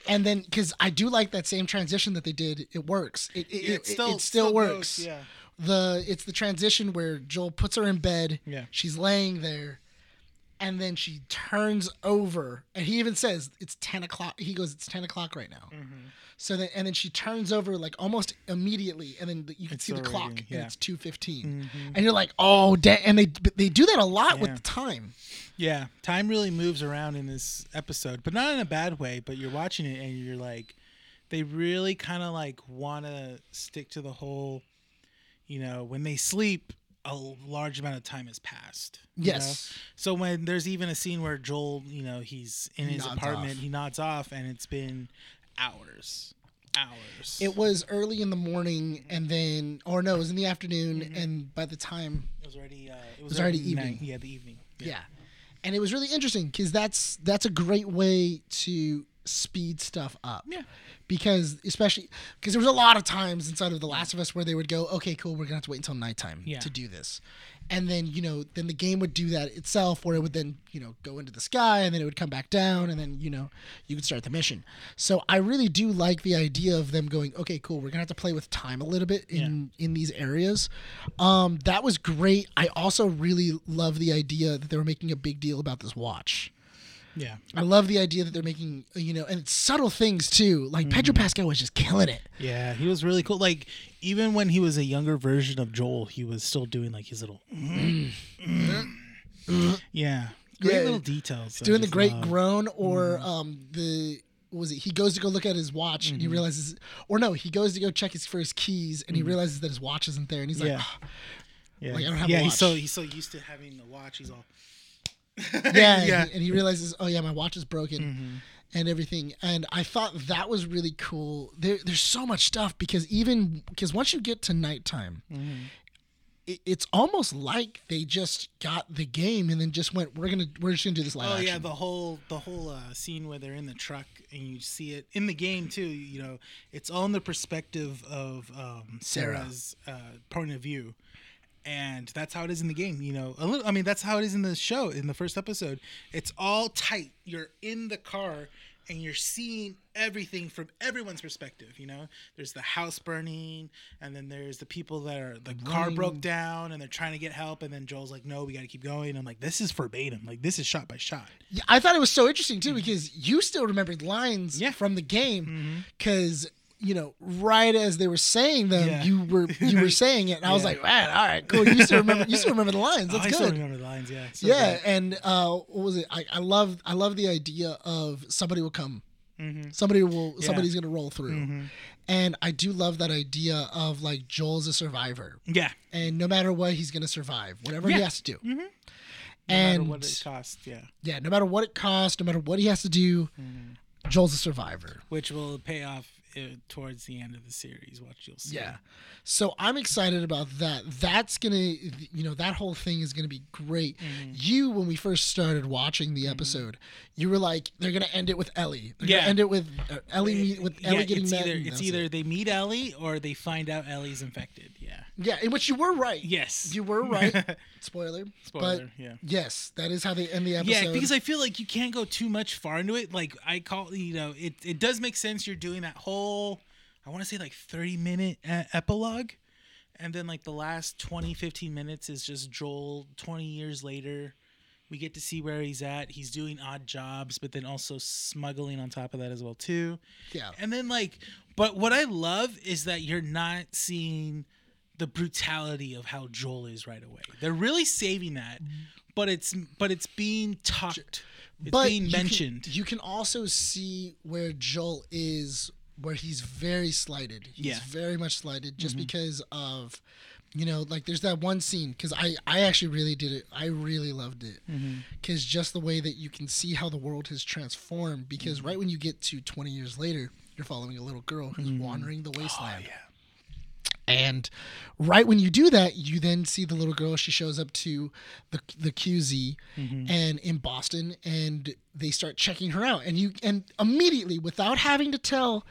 and then because i do like that same transition that they did it works it, it, it, it still, goes, works yeah. The it's the transition where Joel puts her in bed. Yeah. She's laying there, and then she turns over, and he even says it's ten o'clock. He goes, "It's ten o'clock right now." Mm-hmm. So then, and then she turns over like almost immediately, and then you can It's see the already- clock, yeah. Mm-hmm. and it's two and you're like, "Oh, da-. and they they do that a lot with the time. Yeah. Time really moves around in this episode, but not in a bad way. But you're watching it and you're like, they really kind of like want to stick to the whole, you know, when they sleep, a large amount of time has passed. you know? Yes. So when there's even a scene where Joel, you know, he's in his Nods apartment, off. he nods off, and it's been hours, hours. It was early in the morning, and then, or no, it was in the afternoon, Mm-hmm. and by the time It was already. Uh, it was, was already night. evening. Yeah, the evening. yeah and it was really interesting because that's that's a great way to speed stuff up Yeah. Because especially because there was a lot of times inside of the last of us where they would go okay cool we're gonna have to wait until nighttime Yeah. to do this. And then you know then the game would do that itself where it would then you know go into the sky and then it would come back down and then you know you could start the mission. So i really do like the idea of them going okay cool we're gonna have to play with time a little bit in in these areas. Um that was great. I also really love the idea that they were making a big deal about this watch Yeah. I love the idea that they're making, you know, and it's subtle things too. Like Pedro Pascal was just killing it. Yeah, he was really cool. Like even when he was a younger version of Joel, he was still doing like his little. yeah, great Yeah. little details. Doing the great love. groan or um the what was it? He goes to go look at his watch and he realizes, or no, he goes to go check his for his keys and he realizes that his watch isn't there and he's like, Yeah. "Ah." Yeah, Like, I don't have a yeah. He's so he's so used to having the watch. He's all. Yeah, Yeah. And, he, and he realizes, oh yeah, my watch is broken. And everything, and I thought that was really cool. There, there's so much stuff because even because once you get to nighttime, it, it's almost like they just got the game and then just went, "We're gonna, we're just gonna do this live Oh action." yeah, the whole the whole uh, scene where they're in the truck and you see it in the game too. You know, it's all in the perspective of um, Sarah. Sarah's uh, point of view, and that's how it is in the game. You know, a little. I mean, that's how it is in the show in the first episode. It's all tight. You're in the car and you're seeing everything from everyone's perspective. You know, there's the house burning, and then there's the people that are the car broke down and they're trying to get help, and then Joel's like, "No, we got to keep going." I'm like, "This is verbatim. Like this is shot by shot." Yeah, I thought it was so interesting too because you still remembered lines Yeah. from the game mm-hmm. because you know right as they were saying them, Yeah. you were you were saying it, and I was like, man, all right, cool. You still remember you still remember the lines. Oh, That's I still good. remember the lines. Yeah. So yeah, good. and uh, what was it? I, I love I love the idea of somebody will come, Mm-hmm. somebody will somebody's gonna roll through, Mm-hmm. and I do love that idea of like Joel's a survivor, Yeah. and no matter what, he's gonna survive whatever he has to do. No and matter what it costs, yeah. yeah, no matter what it costs, no matter what he has to do, Mm-hmm. Joel's a survivor. Which will pay off towards the end of the series. Watch, you'll see. Yeah. So I'm excited about that. That's going to, you know, that whole thing is going to be great. Mm-hmm. You, when we first started watching the episode, you were like, they're going to end it with Ellie. They're Yeah. end it with uh, Ellie, meet, with Yeah, Ellie getting it's met. either it's either it. they meet Ellie or they find out Ellie's infected. Yeah. Yeah, in which you were right. Yes. You were right. Spoiler. But Spoiler. yeah. yes, that is how they end the episode. Yeah, because I feel like you can't go too much far into it. Like I call, you know, it it does make sense. You're doing that whole, I want to say like 30 minute uh, epilogue, and then like the last 20, 15 minutes is just Joel 20 years later. We get to see where he's at. He's doing odd jobs, but then also smuggling on top of that as well too. yeah. And then like, but what I love is that you're not seeing the brutality of how Joel is right away. They're really saving that, but it's but it's being talked. It's but being you can- mentioned. You can, also see where Joel is, where he's very slighted. He's Yeah. Mm-hmm. very much slighted just because of, you know, like there's that one scene because I I actually really did it. I really loved it Mm-hmm. because just the way that you can see how the world has transformed. Because Mm-hmm. right when you get to 20 years later, you're following a little girl who's wandering the wasteland. Oh, yeah. And right when you do that, you then see the little girl. She shows up to the the QZ mm-hmm. and in Boston, and they start checking her out. And you and immediately, without having to tell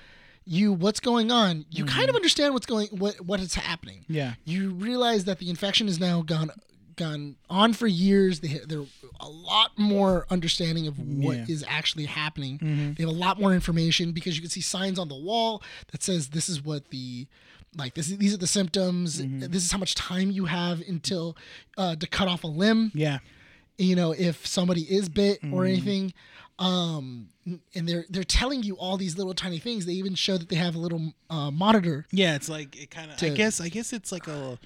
you what's going on, you kind mm-hmm. of understand what's going what what is happening. Yeah. You realize that the infection is now gone gone on for years. They they're a lot more understanding of what is Yeah. actually happening. Mm-hmm. They have a lot more information because you can see signs on the wall that says this is what the like this these are the symptoms. This is how much time you have until uh, to cut off a limb. Yeah. You know if somebody is bit or anything. Um, and they're they're telling you all these little tiny things. They even show that they have a little uh, monitor. Yeah. It's like it kind of. I guess. I guess it's like a,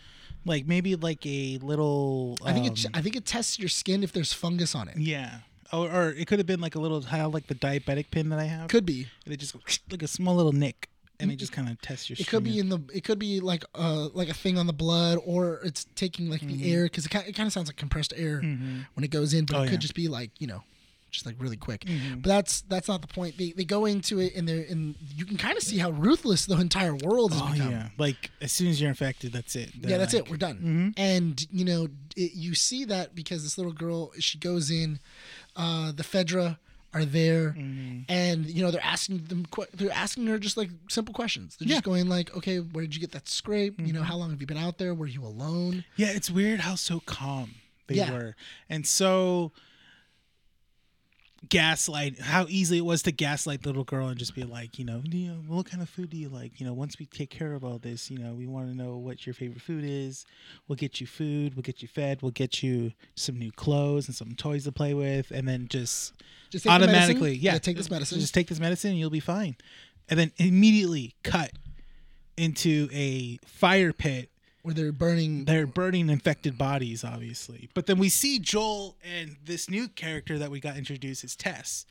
like maybe like a little. I think um, it I think it tests your skin if there's fungus on it. Yeah. Or, or it could have been like a little how like the diabetic pin that I have. Could be. They just go like a small little nick, and it just kind of tests your. It could be in the. It could be like uh like a thing on the blood, or it's taking like Mm-hmm. the air because it kind it kind of sounds like compressed air when it goes in, but Oh, it could yeah. just be like you know, just like really quick. Mm-hmm. But that's that's not the point. They they go into it and they're and you can kind of see how ruthless the entire world has Oh become. yeah. Like as soon as you're infected, that's it. Yeah, They're that's like- it. We're done. Mm-hmm. And you know, it, you see that because this little girl, she goes in. Uh, the Fedra are there, Mm-hmm. and you know they're asking them. They're asking her just like simple questions. They're Yeah. Mm-hmm. just going like, "Okay, where did you get that scrape? You know, how long have you been out there? Were you alone?" Yeah, it's weird how so calm they Yeah. were, and so gaslight. How easy it was to gaslight the little girl and just be like, you know, you know, what kind of food do you like? You know, once we take care of all this, you know, we want to know what your favorite food is. We'll get you food. We'll get you fed. We'll get you some new clothes and some toys to play with, and then just Just take the medicine. automatically, yeah, take this medicine. Just take this medicine, and you'll be fine. And then immediately cut into a fire pit where they're burning. they're burning infected bodies, obviously. But then we see Joel and this new character that we got introduced is Tess.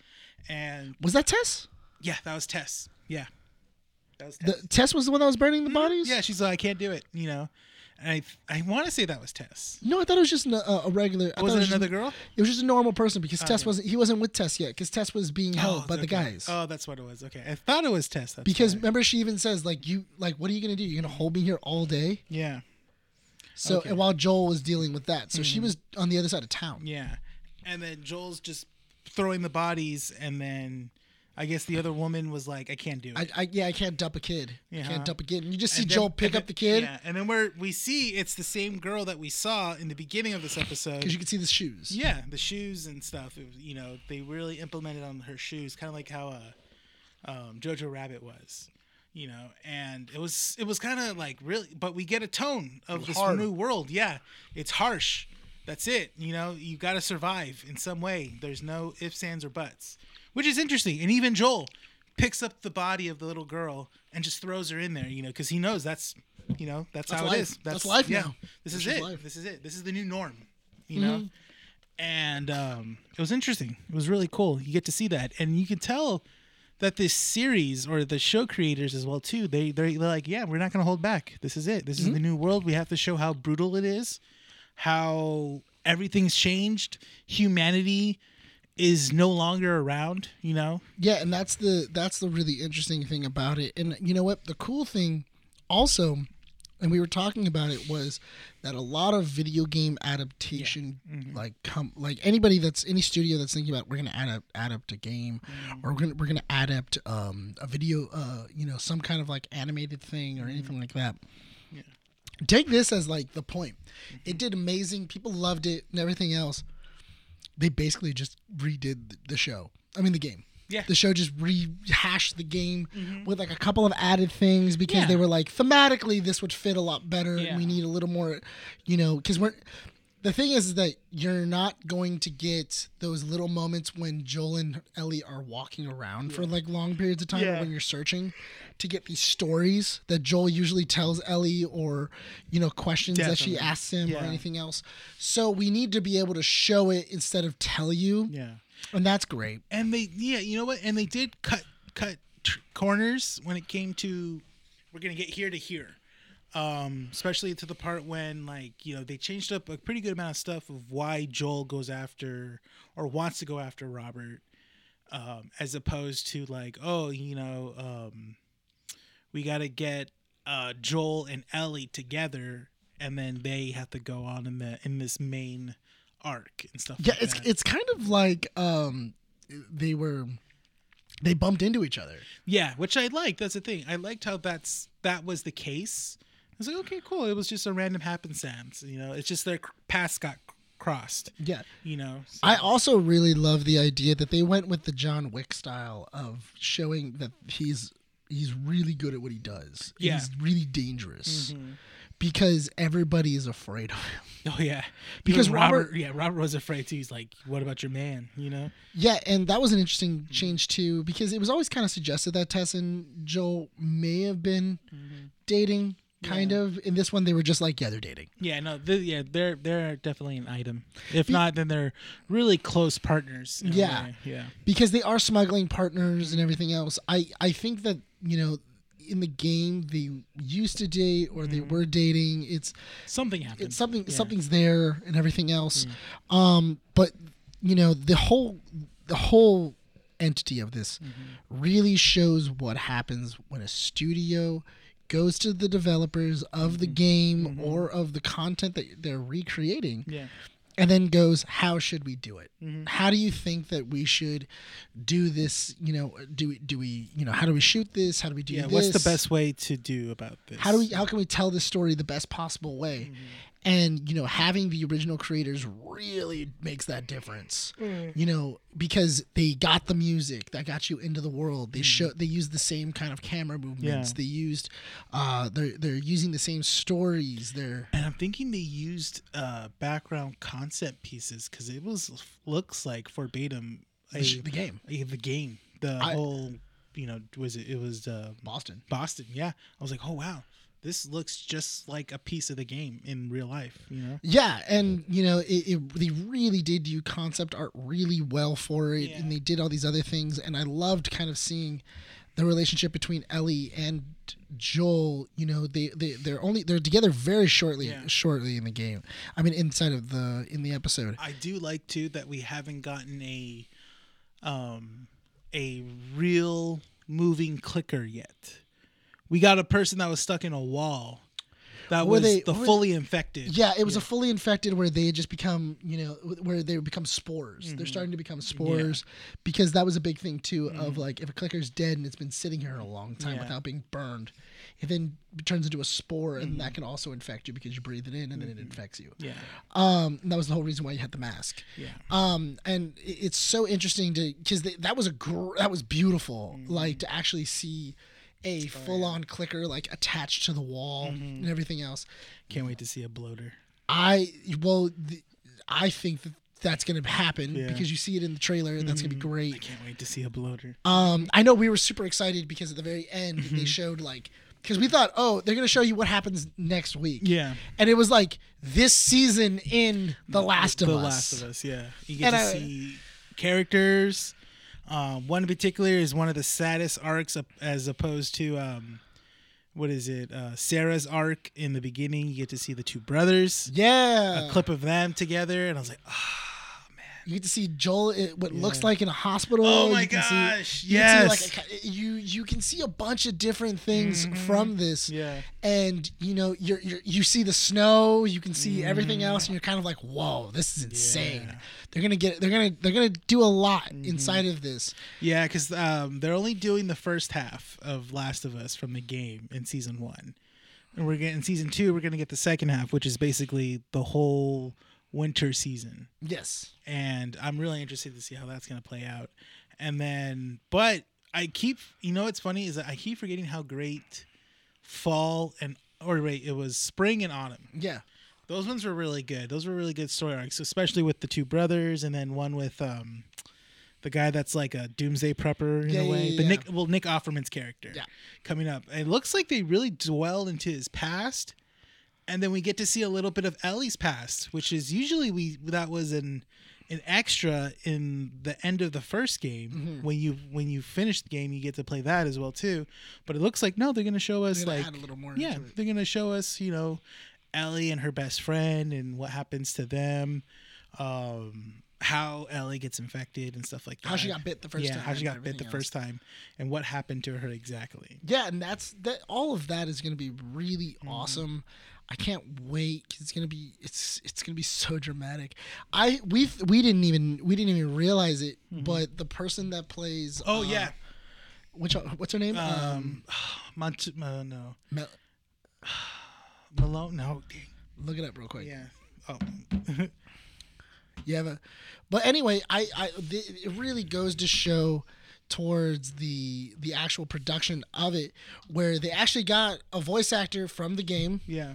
And Was that Tess? yeah, that was Tess. Yeah. That was Tess. The Tess was the one that was burning the mm-hmm. bodies. yeah, she's like, I can't do it, you know. I I want to say that was Tess. No, I thought it was just a, uh, a regular. I Was thought it was another just, girl? It was just a normal person because oh, Tess yeah. wasn't. He wasn't with Tess yet because Tess was being oh, held by the guys. Oh, that's what it was. Okay. I thought it was Tess. That's because remember, she even says like, "You like, what are you gonna do? You're gonna hold me here all day?" Yeah. So Okay. and while Joel was dealing with that, so she mm-hmm. was on the other side of town. Yeah. And then Joel's just throwing the bodies and then I guess the other woman was like, I can't do it. I, I yeah, I can't dump a kid. I can't dump a kid. And you just see And then- Joel pick up the kid Yeah, and then where we see it's the same girl that we saw in the beginning of this episode. because you can see the shoes. yeah, the shoes and stuff. It was, you know, they really implemented on her shoes, kind of like how uh, um, Jojo Rabbit was. You know, and it was it was kind of like really, but we get a tone of this hard. new world. Yeah, it's harsh. That's it. You know, you got to survive in some way. There's no ifs, ands, or buts, which is interesting. And even Joel picks up the body of the little girl and just throws her in there. You know, because he knows that's you know that's, That's how life. it is. That's life yeah, now. This That's is it. life. This is it. This is the new norm. You know and um, it was interesting. It was really cool. You get to see that, and you can tell that this series or the show creators as well too. They they're, they're like, yeah, we're not going to hold back. This is it. This is the new world. We have to show how brutal it is, how everything's changed. Humanity is no longer around. You know. Yeah, and that's the that's the really interesting thing about it. And you know what? The cool thing also and we were talking about it was that a lot of video game adaptation like come like anybody that's any studio that's thinking about we're to adapt adapt a game or we're to we're to adapt um, a video uh you know some kind of like animated thing or anything like that take this as like the point. It did amazing. People loved it and everything else. They basically just redid the show. I mean the game. Yeah. the show just rehashed the game mm-hmm. with like a couple of added things because they were like thematically this would fit a lot better. Yeah. we need a little more you know because we're the thing is that you're not going to get those little moments when Joel and Ellie are walking around for like long periods of time Yeah. when you're searching to get these stories that Joel usually tells Ellie or you know questions that she asks him or anything else. So we need to be able to show it instead of tell you. Yeah. And that's great. and they yeah you know what and they did cut cut tr- corners when it came to we're gonna get here to here um especially to the part when like you know they changed up a pretty good amount of stuff of why joel goes after or wants to go after robert um as opposed to like oh you know um we gotta get uh joel and ellie together and then they have to go on in the in this main arc and stuff Yeah, like it's that. it's kind of like um they were they bumped into each other. Yeah, which I liked. That's the thing. I liked how that's that was the case. I was like, okay, cool. It was just a random happenstance. You know, it's just their paths got crossed. Yeah. You know, so- I also really love the idea that they went with the John Wick style of showing that he's he's really good at what he does. Yeah. He's really dangerous. Mm-hmm. Because everybody is afraid of him. oh yeah, Because Even Robert- yeah, Robert was afraid too. He's like, what about your man? You know, Yeah, and that was an interesting mm-hmm. change too, because it was always kind of suggested that Tess and Joel may have been mm-hmm. dating, kind Yeah. of. In this one, they were just like, yeah, they're dating. yeah, no, th- yeah, they're they're definitely an item. If not, then they're really close partners. Yeah. yeah, because they are smuggling partners and everything else. I I think that you know in the game they used to date or they mm-hmm. were dating. It's something happened. it's something Yeah. something's there and everything else. Mm. Um, but you know the whole the whole entity of this mm-hmm. really shows what happens when a studio goes to the developers of the mm-hmm. game or of the content that they're recreating Yeah. And then goes how should we do it Mm-hmm. how do you think that we should do this you know do we do we you know how do we shoot this how do we do Yeah. this What's the best way to do about this? how do we how can we tell this story the best possible way Mm-hmm. And you know having the original creators really makes that difference. Mm. you know because they got the music that got you into the world. They show they used the same kind of camera movements. Yeah. they used uh they're they're using the same stories. They're And I'm thinking they used uh, background concept pieces because it was looks like verbatim a, the game. a- the game, the I- whole you know was it it was uh, boston. Boston. Yeah, I was like, oh wow, this looks just like a piece of the game in real life. You know, Yeah, and you know, it, it they really did do concept art really well for it, Yeah. and they did all these other things, and I loved kind of seeing the relationship between Ellie and Joel. You know, they they they're only they're together very shortly Yeah. shortly in the game. I mean, inside of the in the episode. I do like too that we haven't gotten a um a real moving clicker yet. We got a person that was stuck in a wall. That Were was they- the fully infected. Yeah, it was a fully infected where they had just become, you know, where they become spores. They're mm-hmm. starting to become spores because that was a big thing too. Of mm-hmm. like, if a clicker's dead and it's been sitting here a long time Yeah. without being burned, it then turns into a spore, and that mm-hmm. can also infect you because you breathe it in and then it infects you. Yeah. Um, and that was the whole reason why you had the mask. Yeah. Um, and it's so interesting to because that was a gr- that was beautiful, like to actually see a full-on clicker like attached to the wall and everything else. Can't wait to see a bloater. I well, th- I think that that's going to happen Yeah. because you see it in the trailer. and That's going to be great. I can't wait to see a bloater. Um, I know we were super excited because at the very end Mm-hmm. they showed like because we thought, oh, they're going to show you what happens next week. Yeah. and it was like this season in The Last of the Us. The Last of Us, yeah. You get And to I- see characters. Um, one in particular is one of the saddest arcs as opposed to um, what is it? Uh, Sarah's arc in the beginning. You get to see the two brothers. Yeah. A clip of them together, and I was like, ah. You get to see Joel in what looks like in a hospital. Oh my You can see- gosh, you see, yes. like, a- you you can see a bunch of different things Mhm. from this. yeah. and you know you're, you're see the snow you can see everything else and you're kind of like whoa this is insane Mm-hmm. Yeah. they're gonna get they're gonna they're gonna do a lot Mm-hmm. inside of this Yeah, because um, they're only doing the first half of Last of Us from the game in season one, and we're getting in season two. We're gonna get the second half, which is basically the whole winter season. yes and I'm really interested to see how that's going to play out. And then, but I keep, you know, what's funny is that I keep forgetting how great fall and or wait, it was spring and autumn. yeah Those ones were really good. Those were really good story arcs, especially with the two brothers, and then one with um the guy that's like a doomsday prepper in Yeah, a way. yeah, the yeah. Nick, well, Nick Offerman's character, Yeah. coming up. It looks like they really dwelled into his past, and then we get to see a little bit of Ellie's past, which is usually we that was an an extra in the end of the first game. Mm-hmm. when you when you finish the game you get to play that as well too. But it looks like no they're gonna show us They're gonna like add a little more yeah they're gonna show us you know Ellie and her best friend and what happens to them um how Ellie gets infected and stuff like that how she got bit the first yeah time how she got bit the everything first time and what happened to her exactly. Yeah and that's that all of that is gonna be really Mm-hmm. awesome i can't wait 'cause it's gonna be it's it's gonna be so dramatic. I we we didn't even we didn't even realize it but the person that plays Mm-hmm. oh uh, yeah. which what's her name? Um Mont- uh, no. Mel- Malone no dang. look it up real quick. Yeah. Oh You have a, but anyway, I, I, th- it really goes to show towards the the actual production of it, where they actually got a voice actor from the game. Yeah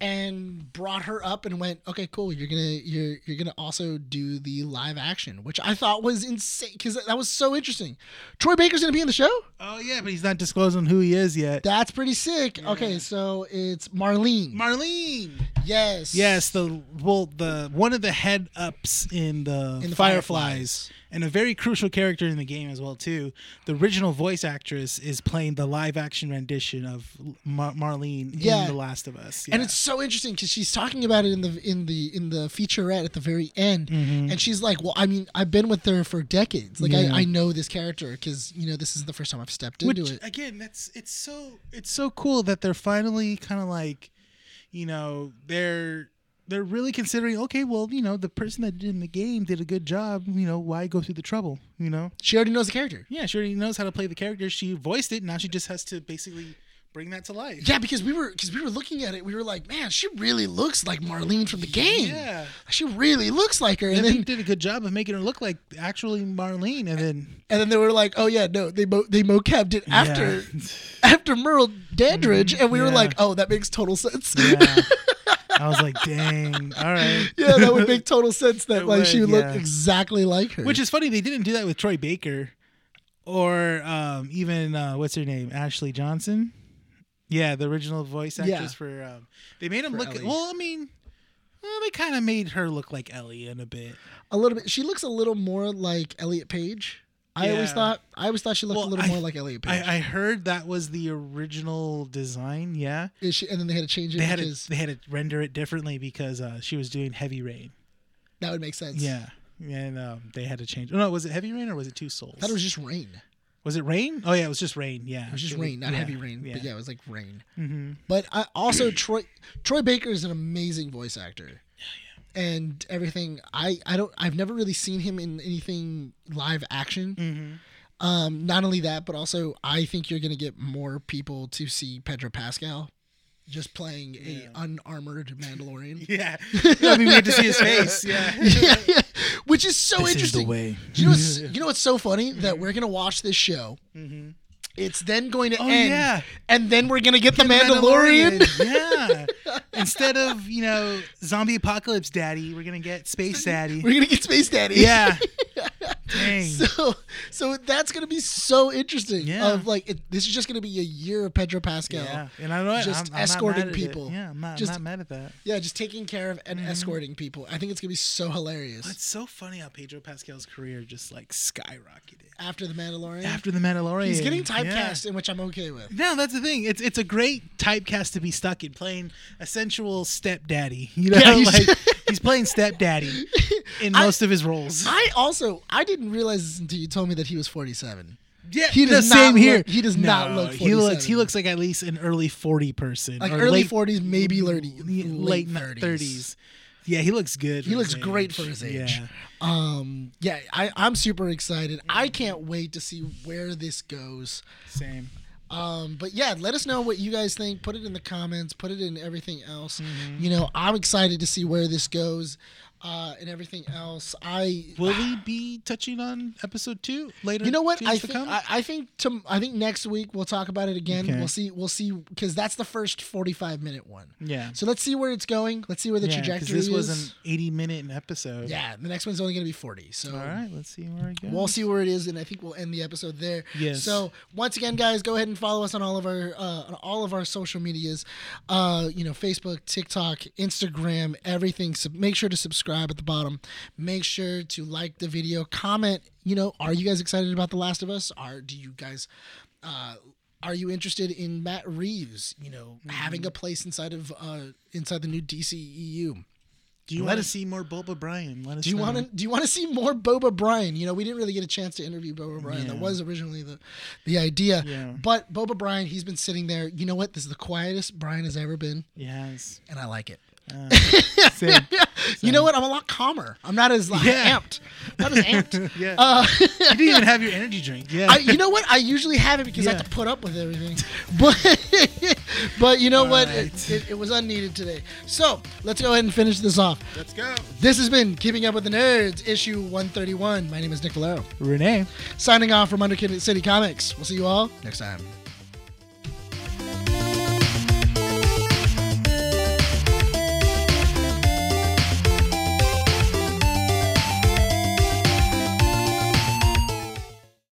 and brought her up and went, okay, cool, you're gonna you're you're gonna also do the live action, which I thought was insane because that was so interesting. Troy Baker's gonna be in the show. oh yeah but he's not disclosing who he is yet That's pretty sick. Okay, so it's Marlene. Marlene yes. Yes, the well, the one of the head ups in the, In the Fireflies, and a very crucial character in the game as well too. The original voice actress is playing the live action rendition of Mar- Marlene Yeah. in The Last of Us. and it's so interesting because she's talking about it in the in the in the featurette at the very end mm-hmm. and she's like well i mean i've been with her for decades like Yeah. I, I know this character because you know this is the first time i've stepped which into it again, that's it's so it's so cool that they're finally kind of like, you know, they're they're really considering. Okay, well, you know, the person that did in the game did a good job. You know, why go through the trouble? You know. she already knows the character Yeah, she already knows how to play the character. She voiced it. Now she just has to basically bring that to life. yeah because we were because we were looking at it we were like man she really looks like marlene from the game Yeah. she really looks like her And and they then did a good job of making her look like actually Marlene. And then and then they were like oh yeah no they mo- they mocapped it after Yeah. after merle dandridge and we were like oh that makes total sense yeah. I was like, dang. All right. yeah, that would make total sense that It like she would would, look exactly like her. Which is funny. They didn't do that with Troy Baker or um, even, uh, what's her name? Ashley Johnson. Yeah, the original voice actress Yeah. for. Um, they made him For look. Ellie. Well, I mean, well, they kind of made her look like Ellie in a bit. a little bit. She looks a little more like Elliot Page. I always thought. I always thought she looked Well, a little I- more like Elliot Page. I, I heard that was the original design. Yeah. Is she, and then they had to change it they had to they had to render it differently because uh, she was doing heavy rain. that would make sense. Yeah, and um, they had to change. Oh, no, was it heavy rain or was it two souls? I thought it was just rain. Was it rain? Oh yeah, it was just rain. Yeah, It was just rain, not yeah, heavy rain. But yeah, it was like rain. hmm But I also Troy Troy Baker is an amazing voice actor. And everything I I don't I've never really seen him in anything live action. hmm Um, not only that, but also I think you're gonna get more people to see Pedro Pascal just playing Yeah. a unarmored Mandalorian. Yeah, I mean we had to see his face. Yeah, yeah, yeah. Which is so This is the interesting. way. You know what's, you know what's so funny that we're gonna watch this show. Mhm. It's then going to Oh, end, yeah. and then we're gonna get the Mandalorian. yeah. Instead of you know zombie apocalypse daddy, we're gonna get space daddy. we're gonna get Space Daddy. Yeah, Dang. So, so that's gonna be so interesting. Yeah. Of like, it, this is just gonna be a year of Pedro Pascal. yeah, and I know Just I'm, I'm escorting people. It. Yeah, I'm not, Just- I'm not mad at that. Yeah, just taking care of and mm-hmm. escorting people. I think it's gonna be so hilarious. It's so funny how Pedro Pascal's career just like skyrocketed After the Mandalorian, after the Mandalorian. he's getting Yeah. Typecast, in which I'm okay with. No, that's the thing. It's it's a great typecast to be stuck in, playing a sensual stepdaddy. You know, Yeah, he's- like he's playing stepdaddy in I- most of his roles. I also I didn't realize this until you told me that he was 47. Yeah, He does same look- here. he does not look He looks. He looks like at least an early forty person, Like or early 40s, maybe late, late late 30s. thirties. Yeah, he looks good. He looks his great age. for his age. Yeah. Um, yeah, I, I'm super excited. I can't wait to see where this goes. Same. Um, but yeah, let us know what you guys think. Put it in the comments. Put it in everything else. Mm-hmm. You know, I'm excited to see where this goes, uh, and everything else. I Will we be touching on episode two later? You know what? I think? I, I think to, I think next week we'll talk about it again. Okay. We'll see. We'll see because that's the first forty-five minute one. yeah. So let's see where it's going. Let's see where the Yeah, trajectory This is. was an eighty-minute episode. yeah, the next one's only going to be forty. So All right. Let's see where it goes. We'll see where it is, and I think we'll end the episode there. Yes. So once again, guys, go ahead and follow us on all of our uh, on all of our social medias. Uh, you know, Facebook, TikTok, Instagram, everything. So make sure to subscribe at the bottom. Make sure to like the video, comment. You know, are you guys excited about The Last of Us? Are do you guys? Uh, are you interested in Matt Reeves? You know, having Mm-hmm. a place inside of uh, inside the new DCEU. Do you want to see more Boba Brian? Let us Do you want to? Do you want to see more Boba Brian? You know, we didn't really get a chance to interview Boba Brian. That was originally the, the idea. Yeah. But Boba Brian, he's been sitting there. You know what? This is the quietest Bryan has ever been, Yes. and I like it. Uh, same. You know what? I'm a lot calmer. I'm not as like, Yeah. amped. Not as amped. Yeah. Uh, you didn't even have your energy drink. Yeah. I, you know what? I usually have it because I have to put up with everything. But but you know what? It, it, it was unneeded today. So let's go ahead and finish this off. Let's go. This has been Keeping Up with the Nerds, issue 131. My name is Nick Valero. Renee. Signing off from Under City Comics. We'll see you all next time.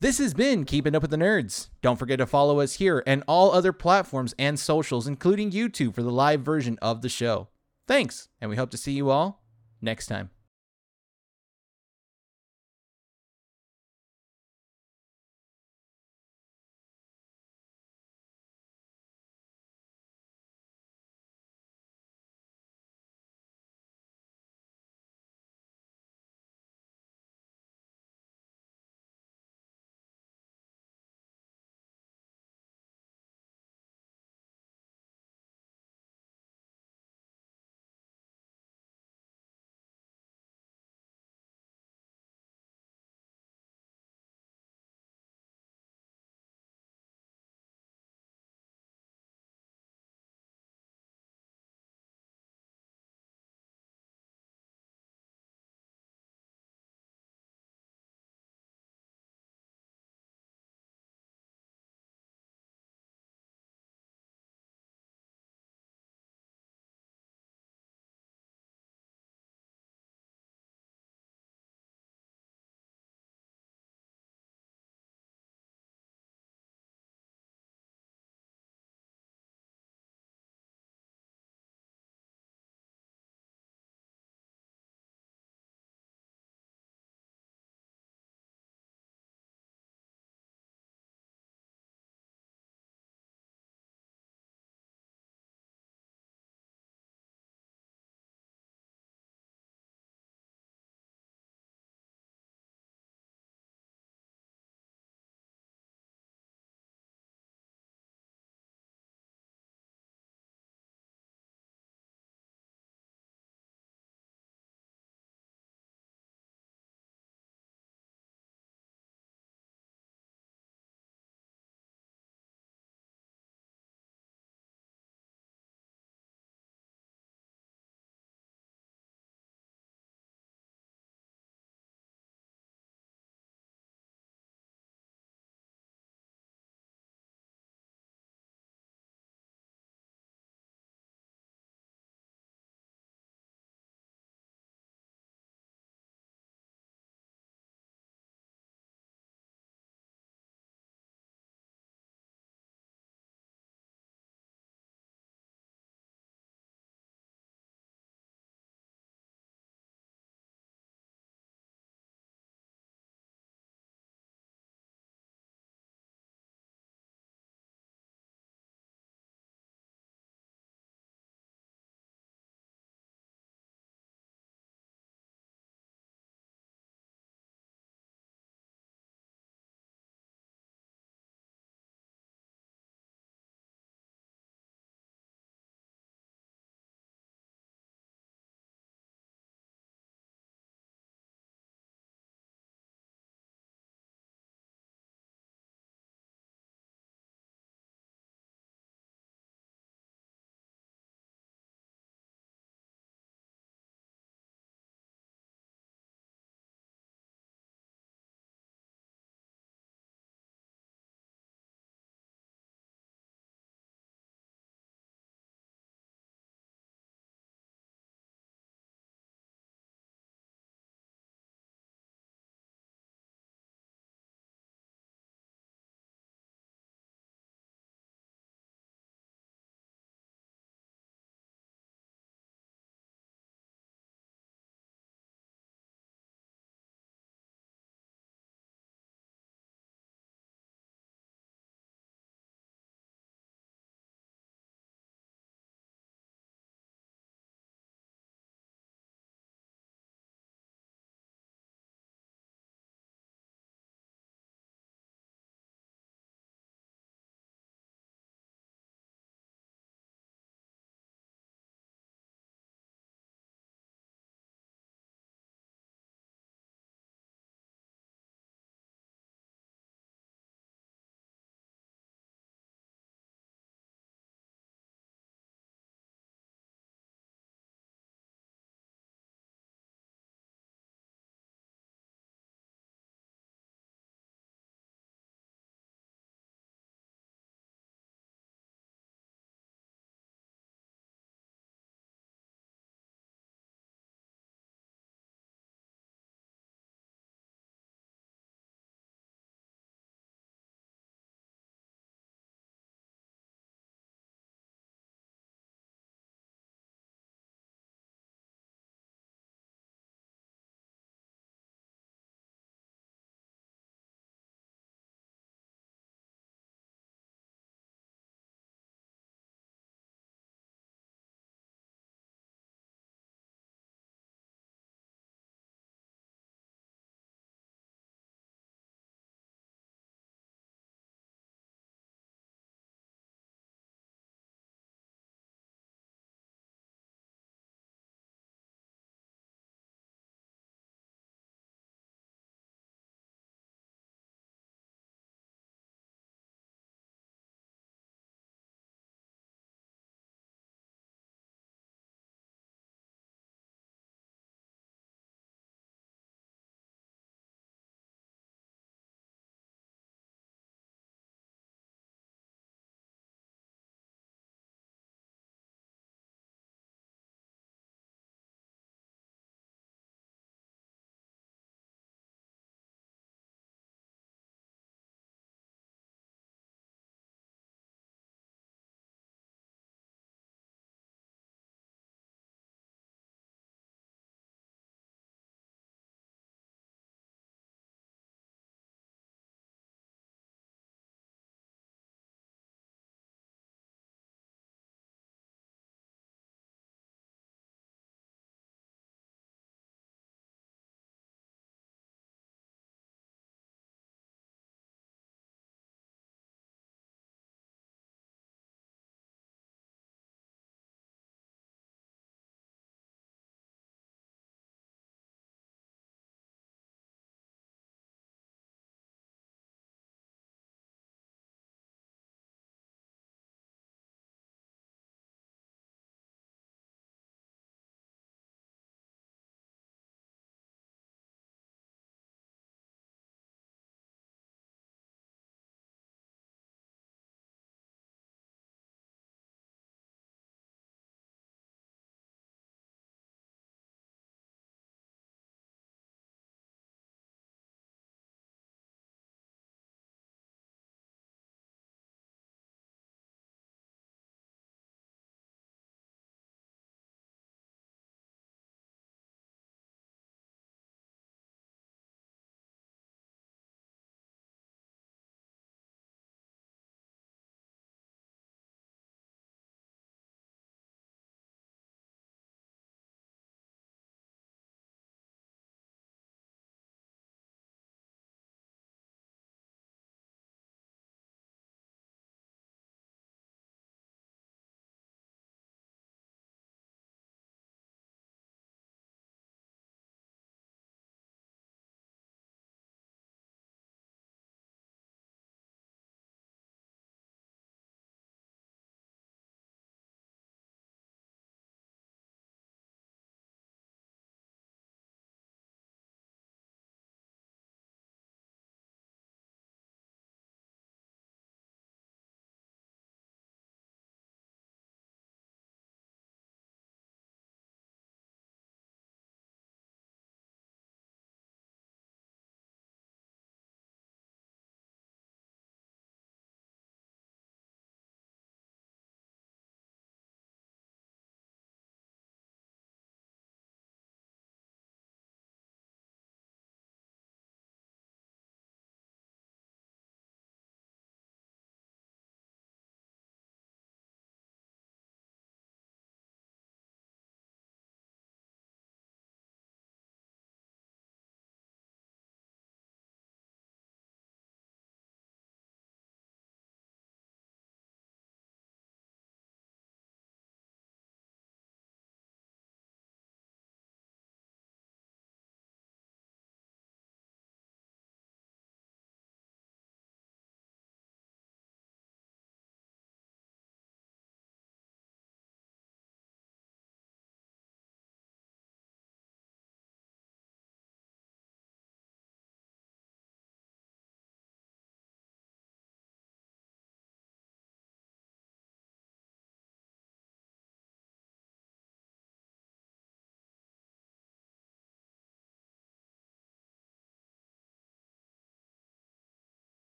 This has been Keeping Up with the Nerds. Don't forget to follow us here and all other platforms and socials, including YouTube, for the live version of the show. Thanks, and we hope to see you all next time.